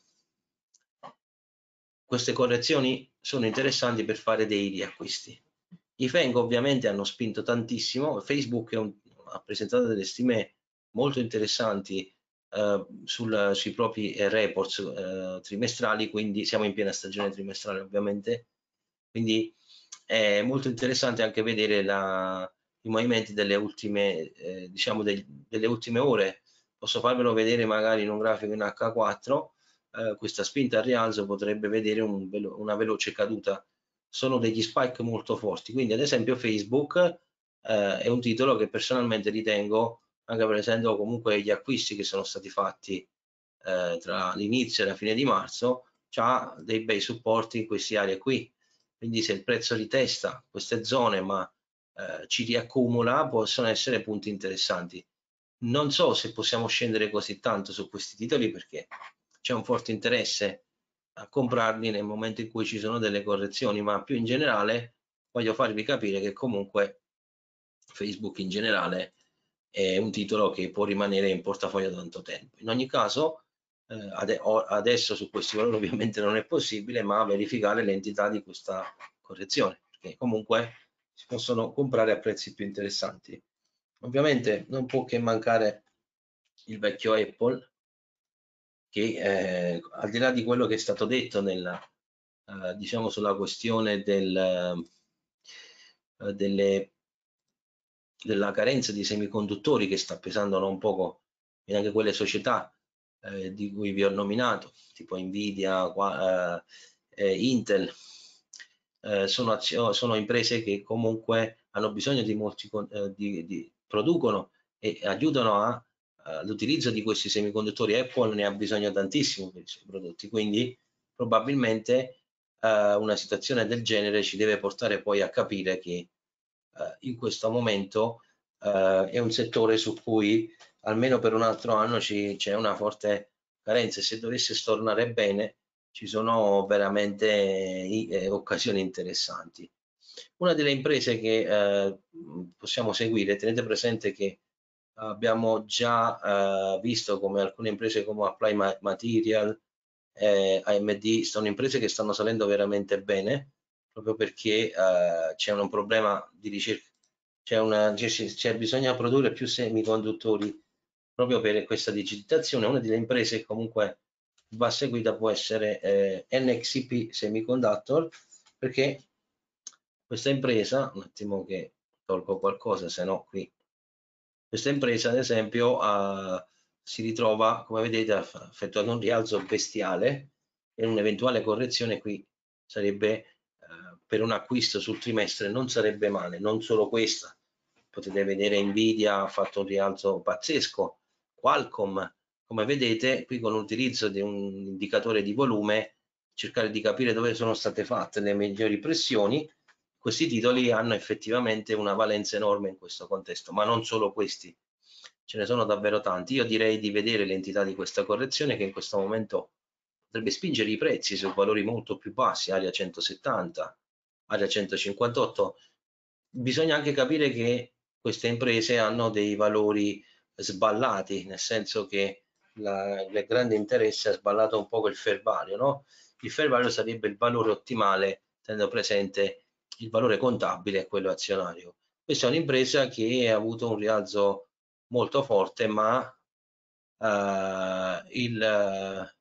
queste correzioni sono interessanti per fare dei riacquisti. I FANG ovviamente hanno spinto tantissimo, Facebook un, ha presentato delle stime molto interessanti eh, sul, sui propri eh, reports eh, trimestrali, quindi siamo in piena stagione trimestrale ovviamente, quindi è molto interessante anche vedere la, i movimenti delle ultime, eh, diciamo del, delle ultime ore. Posso farvelo vedere magari in un grafico in H4, eh, questa spinta al rialzo potrebbe vedere un velo una veloce caduta. Sono degli spike molto forti, quindi ad esempio Facebook eh, è un titolo che personalmente ritengo, anche presentando comunque gli acquisti che sono stati fatti eh, tra l'inizio e la fine di marzo, ha dei bei supporti in queste aree qui. Quindi se il prezzo ritesta queste zone ma eh, ci riaccumula, possono essere punti interessanti. Non so se possiamo scendere così tanto su questi titoli perché c'è un forte interesse a comprarli nel momento in cui ci sono delle correzioni, ma più in generale voglio farvi capire che comunque Facebook in generale è un titolo che può rimanere in portafoglio tanto tempo. In ogni caso, eh, ade adesso su questi valori ovviamente non è possibile, ma verificare l'entità di questa correzione, perché comunque si possono comprare a prezzi più interessanti. Ovviamente non può che mancare il vecchio Apple, che eh, al di là di quello che è stato detto nella, eh, diciamo sulla questione del, eh, delle della carenza di semiconduttori che sta pesando un poco in anche quelle società eh, di cui vi ho nominato, tipo Nvidia, qua, eh, eh Intel, sono, sono, imprese che comunque hanno bisogno di molti, di, di, producono e aiutano all'utilizzo di questi semiconduttori. Apple ne ha bisogno tantissimo per i suoi prodotti, quindi probabilmente eh, una situazione del genere ci deve portare poi a capire che eh, in questo momento eh, è un settore su cui almeno per un altro anno c'è una forte carenza e se dovesse stornare bene ci sono veramente eh, occasioni interessanti. Una delle imprese che eh, possiamo seguire, tenete presente che abbiamo già eh, visto come alcune imprese come Apply Material, eh, AMD, sono imprese che stanno salendo veramente bene, proprio perché eh, c'è un problema di ricerca, c'è bisogno di produrre più semiconduttori proprio per questa digitalizzazione. Una delle imprese che comunque va seguita può essere eh, NXP Semiconductor, perché questa impresa, un attimo che tolgo qualcosa, se no qui, questa impresa ad esempio uh, si ritrova, come vedete, ha effettuato un rialzo bestiale e un'eventuale correzione qui sarebbe per un acquisto sul trimestre non sarebbe male, non solo questa. Potete vedere Nvidia ha fatto un rialzo pazzesco, Qualcomm, come vedete qui con l'utilizzo di un indicatore di volume, cercare di capire dove sono state fatte le migliori pressioni, questi titoli hanno effettivamente una valenza enorme in questo contesto, ma non solo questi, ce ne sono davvero tanti. Io direi di vedere l'entità di questa correzione che in questo momento potrebbe spingere i prezzi su valori molto più bassi, area 170, area 158. Bisogna anche capire che queste imprese hanno dei valori sballati, nel senso che la, il grande interesse ha sballato un po' il fair value, no? Il fair value sarebbe il valore ottimale tenendo presente il valore contabile e quello azionario. Questa è un'impresa che ha avuto un rialzo molto forte, ma uh, il,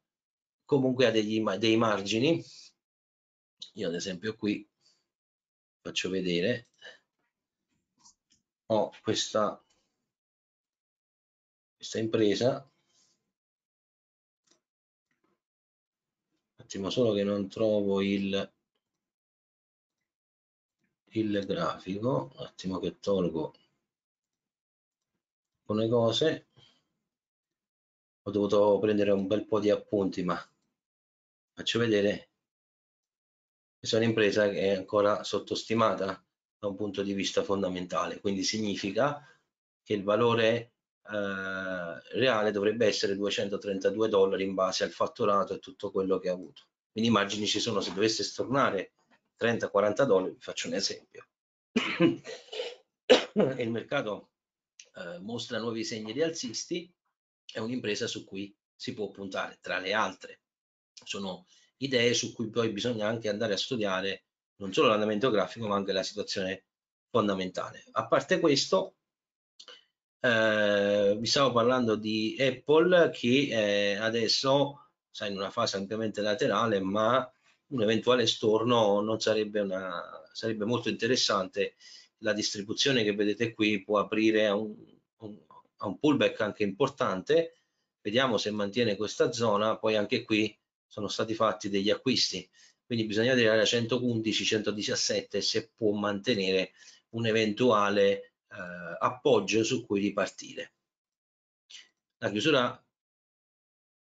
comunque ha degli, dei margini. Io ad esempio qui faccio vedere ho questa questa impresa un attimo solo che non trovo il il grafico un attimo che tolgo alcune cose. Ho dovuto prendere un bel po' di appunti ma faccio vedere questa è un'impresa che è ancora sottostimata da un punto di vista fondamentale, quindi significa che il valore eh, reale dovrebbe essere 232 dollari in base al fatturato e tutto quello che ha avuto. Quindi i margini ci sono, se dovesse stornare 30-40 dollari, vi faccio un esempio, il mercato eh, mostra nuovi segni rialzisti, è un'impresa su cui si può puntare. Tra le altre sono idee su cui poi bisogna anche andare a studiare non solo l'andamento grafico ma anche la situazione fondamentale. A parte questo, eh, vi stavo parlando di Apple che eh, adesso sta in una fase ampiamente laterale ma un eventuale storno non sarebbe una sarebbe molto interessante. La distribuzione che vedete qui può aprire a un, un, a un pullback anche importante. Vediamo se mantiene questa zona poi anche qui sono stati fatti degli acquisti. Quindi bisogna vedere a 111 117 se può mantenere un eventuale eh, appoggio su cui ripartire. La chiusura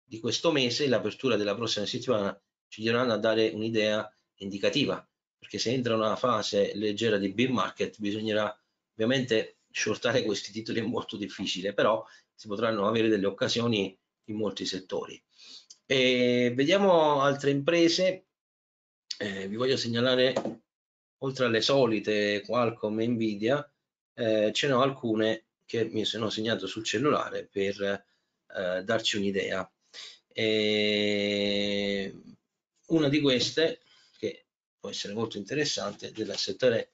di questo mese e l'apertura della prossima settimana ci diranno a dare un'idea indicativa perché se entra una fase leggera di bear market bisognerà ovviamente shortare questi titoli è molto difficile però si potranno avere delle occasioni in molti settori. E vediamo altre imprese. Eh, vi voglio segnalare oltre alle solite Qualcomm e Nvidia eh, ce ne ho alcune che mi sono segnato sul cellulare per eh, darci un'idea una di queste che può essere molto interessante del settore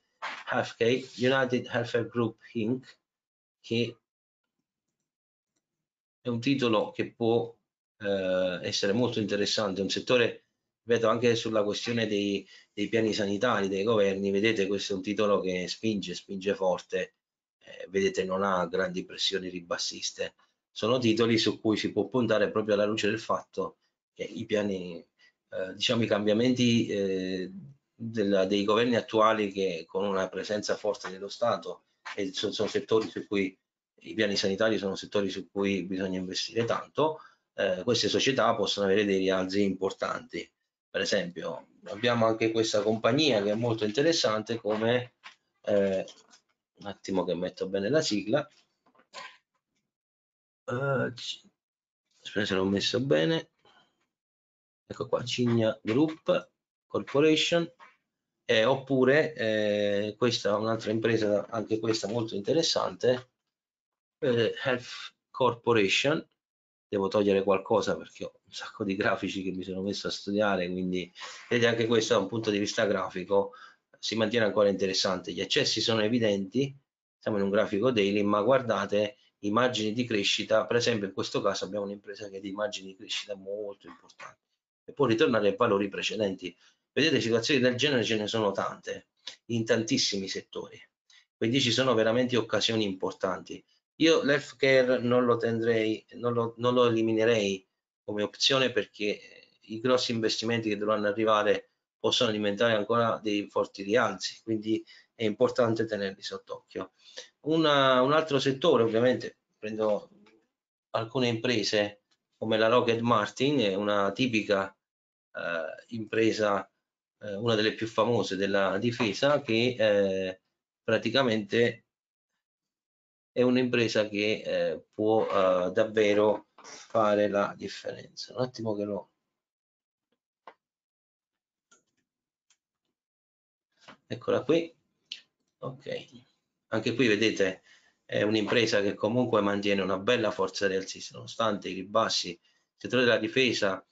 Healthcare United Healthcare Group Inc. che è un titolo che può eh, essere molto interessante, un settore vedo anche sulla questione dei, dei, piani sanitari dei governi, vedete questo è un titolo che spinge, spinge forte, eh, vedete non ha grandi pressioni ribassiste, sono titoli su cui si può puntare proprio alla luce del fatto che i piani, eh, diciamo i cambiamenti eh, della, dei governi attuali che con una presenza forte dello Stato e sono, sono settori su cui i piani sanitari sono settori su cui bisogna investire tanto, eh, queste società possono avere dei rialzi importanti. Per esempio abbiamo anche questa compagnia che è molto interessante come eh, un attimo che metto bene la sigla. Uh, aspetta se l'ho messo bene ecco qua Cigna Group Corporation. Eh, oppure eh, questa è un'altra impresa anche questa molto interessante eh, Health Corporation. Devo togliere qualcosa perché ho un sacco di grafici che mi sono messo a studiare, quindi vedete anche questo da un punto di vista grafico. Si mantiene ancora interessante. Gli accessi sono evidenti, siamo in un grafico daily, ma guardate i margini di crescita, per esempio in questo caso abbiamo un'impresa che ha dei margini di crescita molto importanti e può ritornare ai valori precedenti. Vedete situazioni del genere ce ne sono tante, in tantissimi settori, quindi ci sono veramente occasioni importanti io l'healthcare non lo tenderei, non lo, non lo eliminerei come opzione perché i grossi investimenti che dovranno arrivare possono diventare ancora dei forti rialzi, quindi è importante tenerli sott'occhio. un altro settore, ovviamente, prendo alcune imprese come la Rocket Martin, è una tipica eh, impresa, eh, una delle più famose della difesa, che eh, praticamente è un'impresa che eh, può eh, davvero fare la differenza. Un attimo che lo eccola qui. Ok. Anche qui vedete è un'impresa che comunque mantiene una bella forza rialzista nonostante i ribassi. Il settore della difesa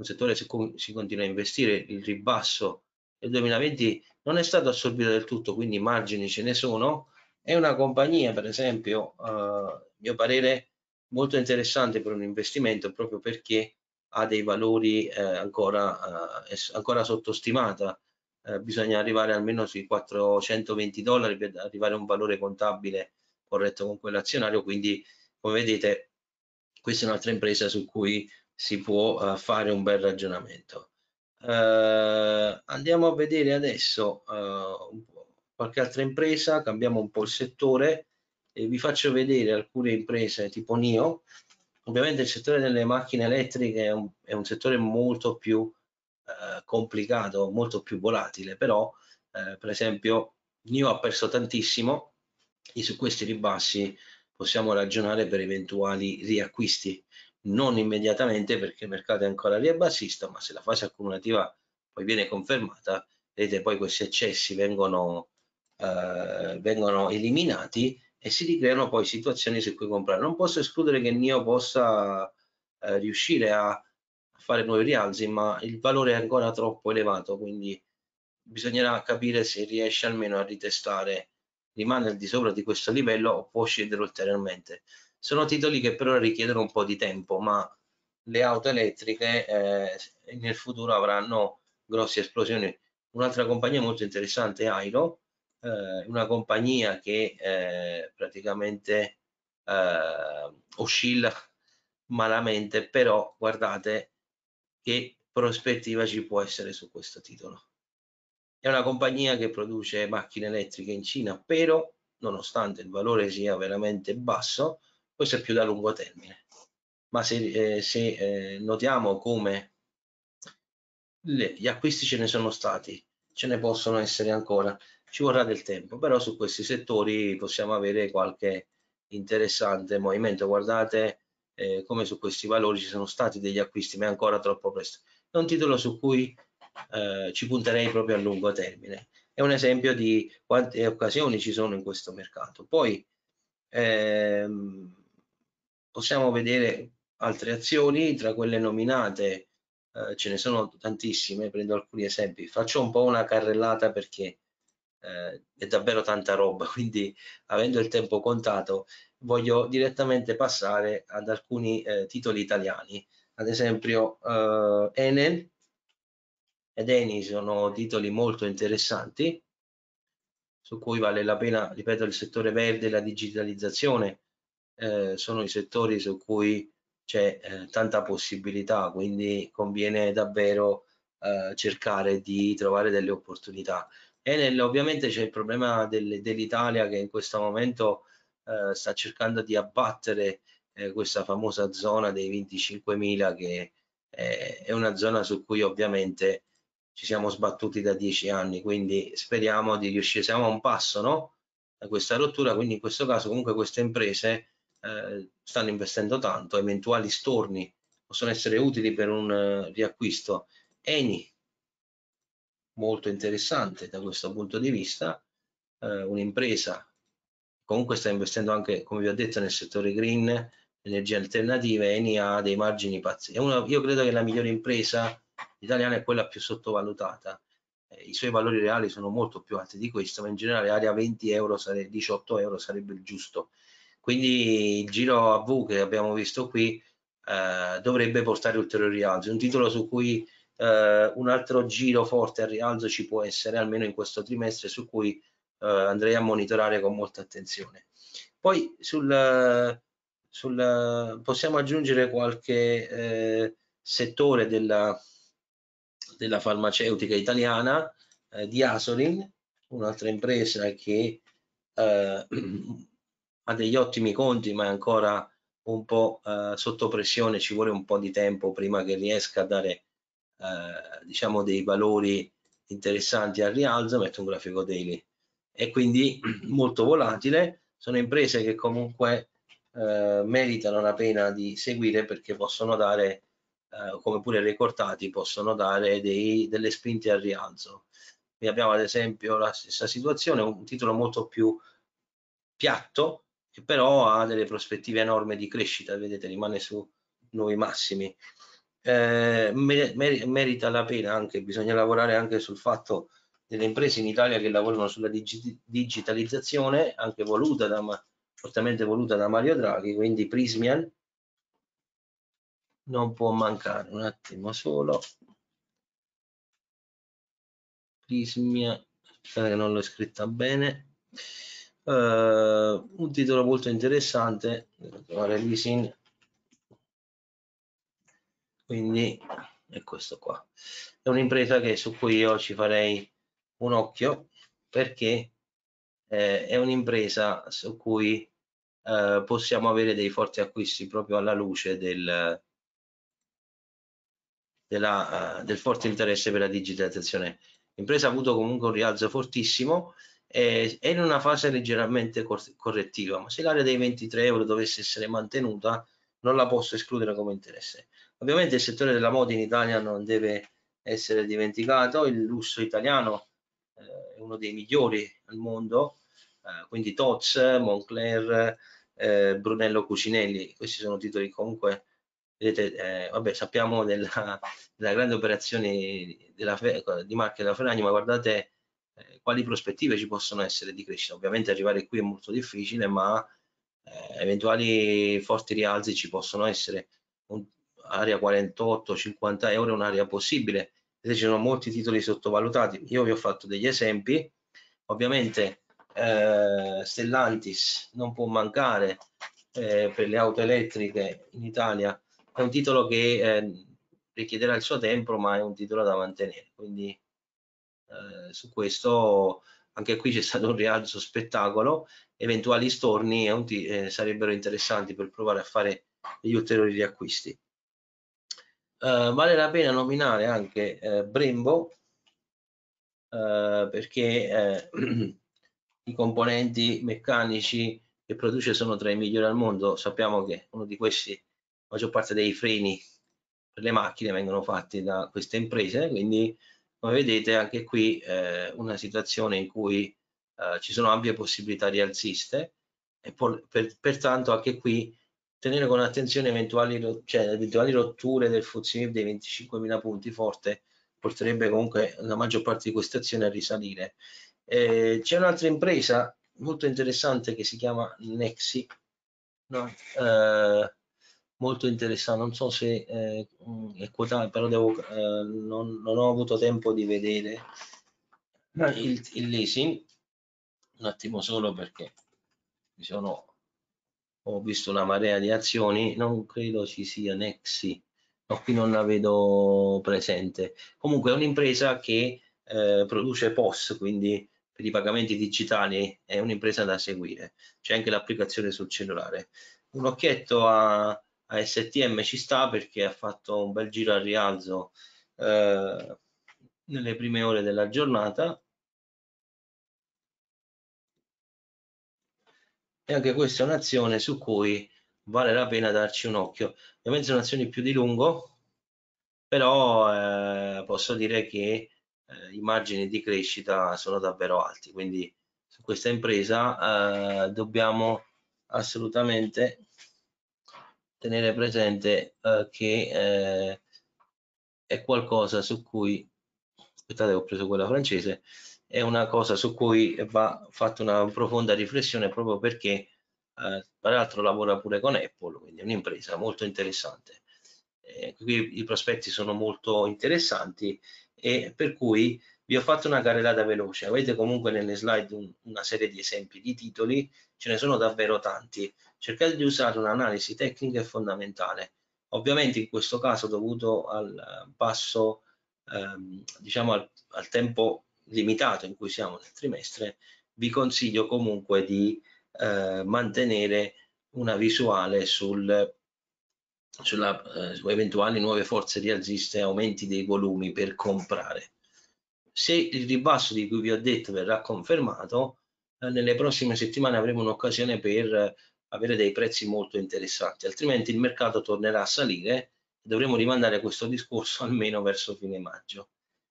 un settore su cui si continua a investire il ribasso del 2020 non è stato assorbito del tutto quindi margini ce ne sono è una compagnia, per esempio, a mio parere, molto interessante per un investimento proprio perché ha dei valori eh, ancora, eh, ancora sottostimata. Eh, bisogna arrivare almeno sui 420 dollari per arrivare a un valore contabile corretto con quell'azionario. Quindi, come vedete, questa è un'altra impresa su cui si può uh, fare un bel ragionamento. Uh, andiamo a vedere adesso po' qualche altra impresa, cambiamo un po' il settore e vi faccio vedere alcune imprese tipo NIO. Ovviamente il settore delle macchine elettriche è un, è un settore molto più eh, complicato, molto più volatile, però eh, per esempio NIO ha perso tantissimo e su questi ribassi possiamo ragionare per eventuali riacquisti, non immediatamente perché il mercato è ancora ribassista, ma se la fase accumulativa poi viene confermata, vedete poi questi eccessi vengono eh, vengono eliminati e si ricreano poi situazioni su cui comprare. Non posso escludere che NIO possa eh, riuscire a fare nuovi rialzi, ma il valore è ancora troppo elevato, quindi bisognerà capire se riesce almeno a ritestare, rimane al di sopra di questo livello o può scendere ulteriormente. Sono titoli che però richiedono un po' di tempo, ma le auto elettriche eh, nel futuro avranno grosse esplosioni. Un'altra compagnia molto interessante è Airo, eh, una compagnia che eh, praticamente eh, oscilla malamente, però guardate che prospettiva ci può essere su questo titolo. È una compagnia che produce macchine elettriche in Cina, però nonostante il valore sia veramente basso, questo è più da lungo termine. Ma se, eh, se eh, notiamo come le, gli acquisti ce ne sono stati, ce ne possono essere ancora, ci vorrà del tempo, però su questi settori possiamo avere qualche interessante movimento. Guardate eh, come su questi valori ci sono stati degli acquisti, ma è ancora troppo presto. È un titolo su cui eh, ci punterei proprio a lungo termine. È un esempio di quante occasioni ci sono in questo mercato. Poi ehm, possiamo vedere altre azioni, tra quelle nominate eh, ce ne sono tantissime, prendo alcuni esempi. Faccio un po' una carrellata perché eh, è davvero tanta roba, quindi avendo il tempo contato voglio direttamente passare ad alcuni eh, titoli italiani, ad esempio eh, Enel ed Eni sono titoli molto interessanti su cui vale la pena, ripeto, il settore verde la digitalizzazione eh, sono i settori su cui c'è eh, tanta possibilità, quindi conviene davvero eh, cercare di trovare delle opportunità. Enel ovviamente c'è il problema del, dell'Italia che in questo momento eh, sta cercando di abbattere eh, questa famosa zona dei 25.000 che è una zona su cui ovviamente ci siamo sbattuti da dieci anni, quindi speriamo di riuscire, siamo a un passo no? da questa rottura, quindi in questo caso comunque queste imprese eh, stanno investendo tanto, eventuali storni possono essere utili per un uh, riacquisto. Eni molto interessante da questo punto di vista, eh, un'impresa comunque sta investendo anche, come vi ho detto, nel settore green, energie alternative, Eni ha dei margini pazzi. Una, io credo che la migliore impresa italiana è quella più sottovalutata. Eh, I suoi valori reali sono molto più alti di questo, ma in generale area 20 euro, sare, 18 euro sarebbe il giusto. Quindi il giro a V che abbiamo visto qui eh, dovrebbe portare ulteriori rialzi. Un titolo su cui eh, un altro giro forte al rialzo ci può essere almeno in questo trimestre su cui eh, andrei a monitorare con molta attenzione. Poi sul, sul possiamo aggiungere qualche eh, settore della, della farmaceutica italiana eh, di Asolin, un'altra impresa che eh, ha degli ottimi conti ma è ancora un po' eh, sotto pressione, ci vuole un po' di tempo prima che riesca a dare eh, diciamo dei valori interessanti al rialzo, metto un grafico daily e quindi molto volatile, sono imprese che comunque eh, meritano la pena di seguire perché possono dare, eh, come pure ricortati, possono dare dei, delle spinte al rialzo. Qui abbiamo ad esempio la stessa situazione, un titolo molto più piatto, che però ha delle prospettive enormi di crescita, vedete rimane su nuovi massimi eh, merita la pena anche, bisogna lavorare anche sul fatto delle imprese in Italia che lavorano sulla digi digitalizzazione, anche voluta da, fortemente voluta da Mario Draghi, quindi Prismian non può mancare, un attimo solo. Prismia, aspetta che non l'ho scritta bene. Uh, un titolo molto interessante, trovare leasing quindi è questo qua è un'impresa che su cui io ci farei un occhio perché eh, è un'impresa su cui eh, possiamo avere dei forti acquisti proprio alla luce del, della, uh, del forte interesse per la digitalizzazione. L'impresa ha avuto comunque un rialzo fortissimo e è in una fase leggermente correttiva, ma se l'area dei 23 euro dovesse essere mantenuta non la posso escludere come interesse. Ovviamente il settore della moda in Italia non deve essere dimenticato, il lusso italiano eh, è uno dei migliori al mondo, eh, quindi Toz, Moncler, eh, Brunello Cucinelli, questi sono titoli comunque vedete, eh, vabbè, sappiamo della, della grande operazione della, di marca della Ferragni, ma guardate eh, quali prospettive ci possono essere di crescita. Ovviamente arrivare qui è molto difficile, ma eh, eventuali forti rialzi ci possono essere. Un, area 48-50 euro è un'area possibile. Vedete, ci sono molti titoli sottovalutati. Io vi ho fatto degli esempi. Ovviamente eh, Stellantis non può mancare eh, per le auto elettriche in Italia. È un titolo che eh, richiederà il suo tempo, ma è un titolo da mantenere. Quindi eh, su questo anche qui c'è stato un rialzo spettacolo, eventuali storni eh, sarebbero interessanti per provare a fare degli ulteriori riacquisti. Uh, vale la pena nominare anche uh, Brembo uh, perché i componenti meccanici che produce sono tra i migliori al mondo. Sappiamo che uno di questi, la maggior parte dei freni per le macchine vengono fatti da queste imprese, quindi come vedete anche qui eh, una situazione in cui eh, ci sono ampie possibilità rialziste e per, per, pertanto anche qui tenere con attenzione eventuali, cioè, eventuali rotture del FTSE dei 25.000 punti forte porterebbe comunque la maggior parte di queste azioni a risalire. Eh, C'è un'altra impresa molto interessante che si chiama Nexi, no? eh, molto interessante, non so se eh, è quotata, però devo, eh, non, non, ho avuto tempo di vedere il, il leasing, un attimo solo perché mi sono, ho visto una marea di azioni, non credo ci sia Nexi, no, qui non la vedo presente. Comunque è un'impresa che eh, produce POS, quindi per i pagamenti digitali è un'impresa da seguire. C'è anche l'applicazione sul cellulare. Un occhietto a a STM ci sta perché ha fatto un bel giro al rialzo eh, nelle prime ore della giornata. E anche questa è un'azione su cui vale la pena darci un occhio. Ovviamente sono azioni più di lungo però eh, posso dire che eh, i margini di crescita sono davvero alti. Quindi su questa impresa eh, dobbiamo assolutamente tenere presente eh, che eh, è qualcosa su cui, aspettate ho preso quella francese, è una cosa su cui va fatta una profonda riflessione proprio perché eh, tra l'altro lavora pure con Apple, quindi è un'impresa molto interessante. Eh, qui i prospetti sono molto interessanti e per cui vi ho fatto una carrellata veloce. Avete comunque nelle slide un, una serie di esempi di titoli, ce ne sono davvero tanti cercate di usare un'analisi tecnica e fondamentale. Ovviamente in questo caso dovuto al basso, ehm, diciamo al, al, tempo limitato in cui siamo nel trimestre, vi consiglio comunque di eh, mantenere una visuale sul, sulla, eh, su eventuali nuove forze rialziste e aumenti dei volumi per comprare. Se il ribasso di cui vi ho detto verrà confermato, eh, nelle prossime settimane avremo un'occasione per avere dei prezzi molto interessanti, altrimenti il mercato tornerà a salire e dovremo rimandare questo discorso almeno verso fine maggio.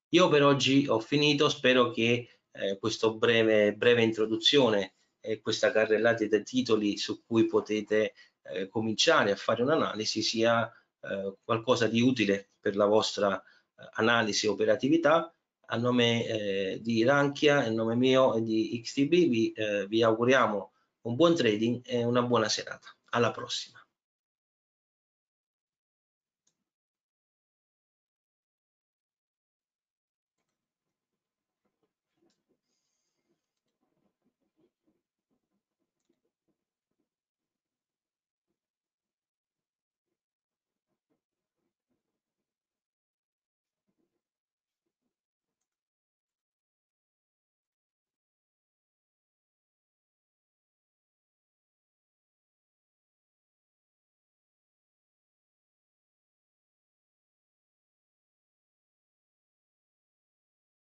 Io per oggi ho finito, spero che eh, questa breve, breve introduzione e questa carrellata dei titoli su cui potete eh, cominciare a fare un'analisi sia eh, qualcosa di utile per la vostra eh, analisi e operatività. A nome eh, di Ranchia, a nome mio e di XTB vi, eh, vi auguriamo un buon trading e una buona serata. Alla prossima.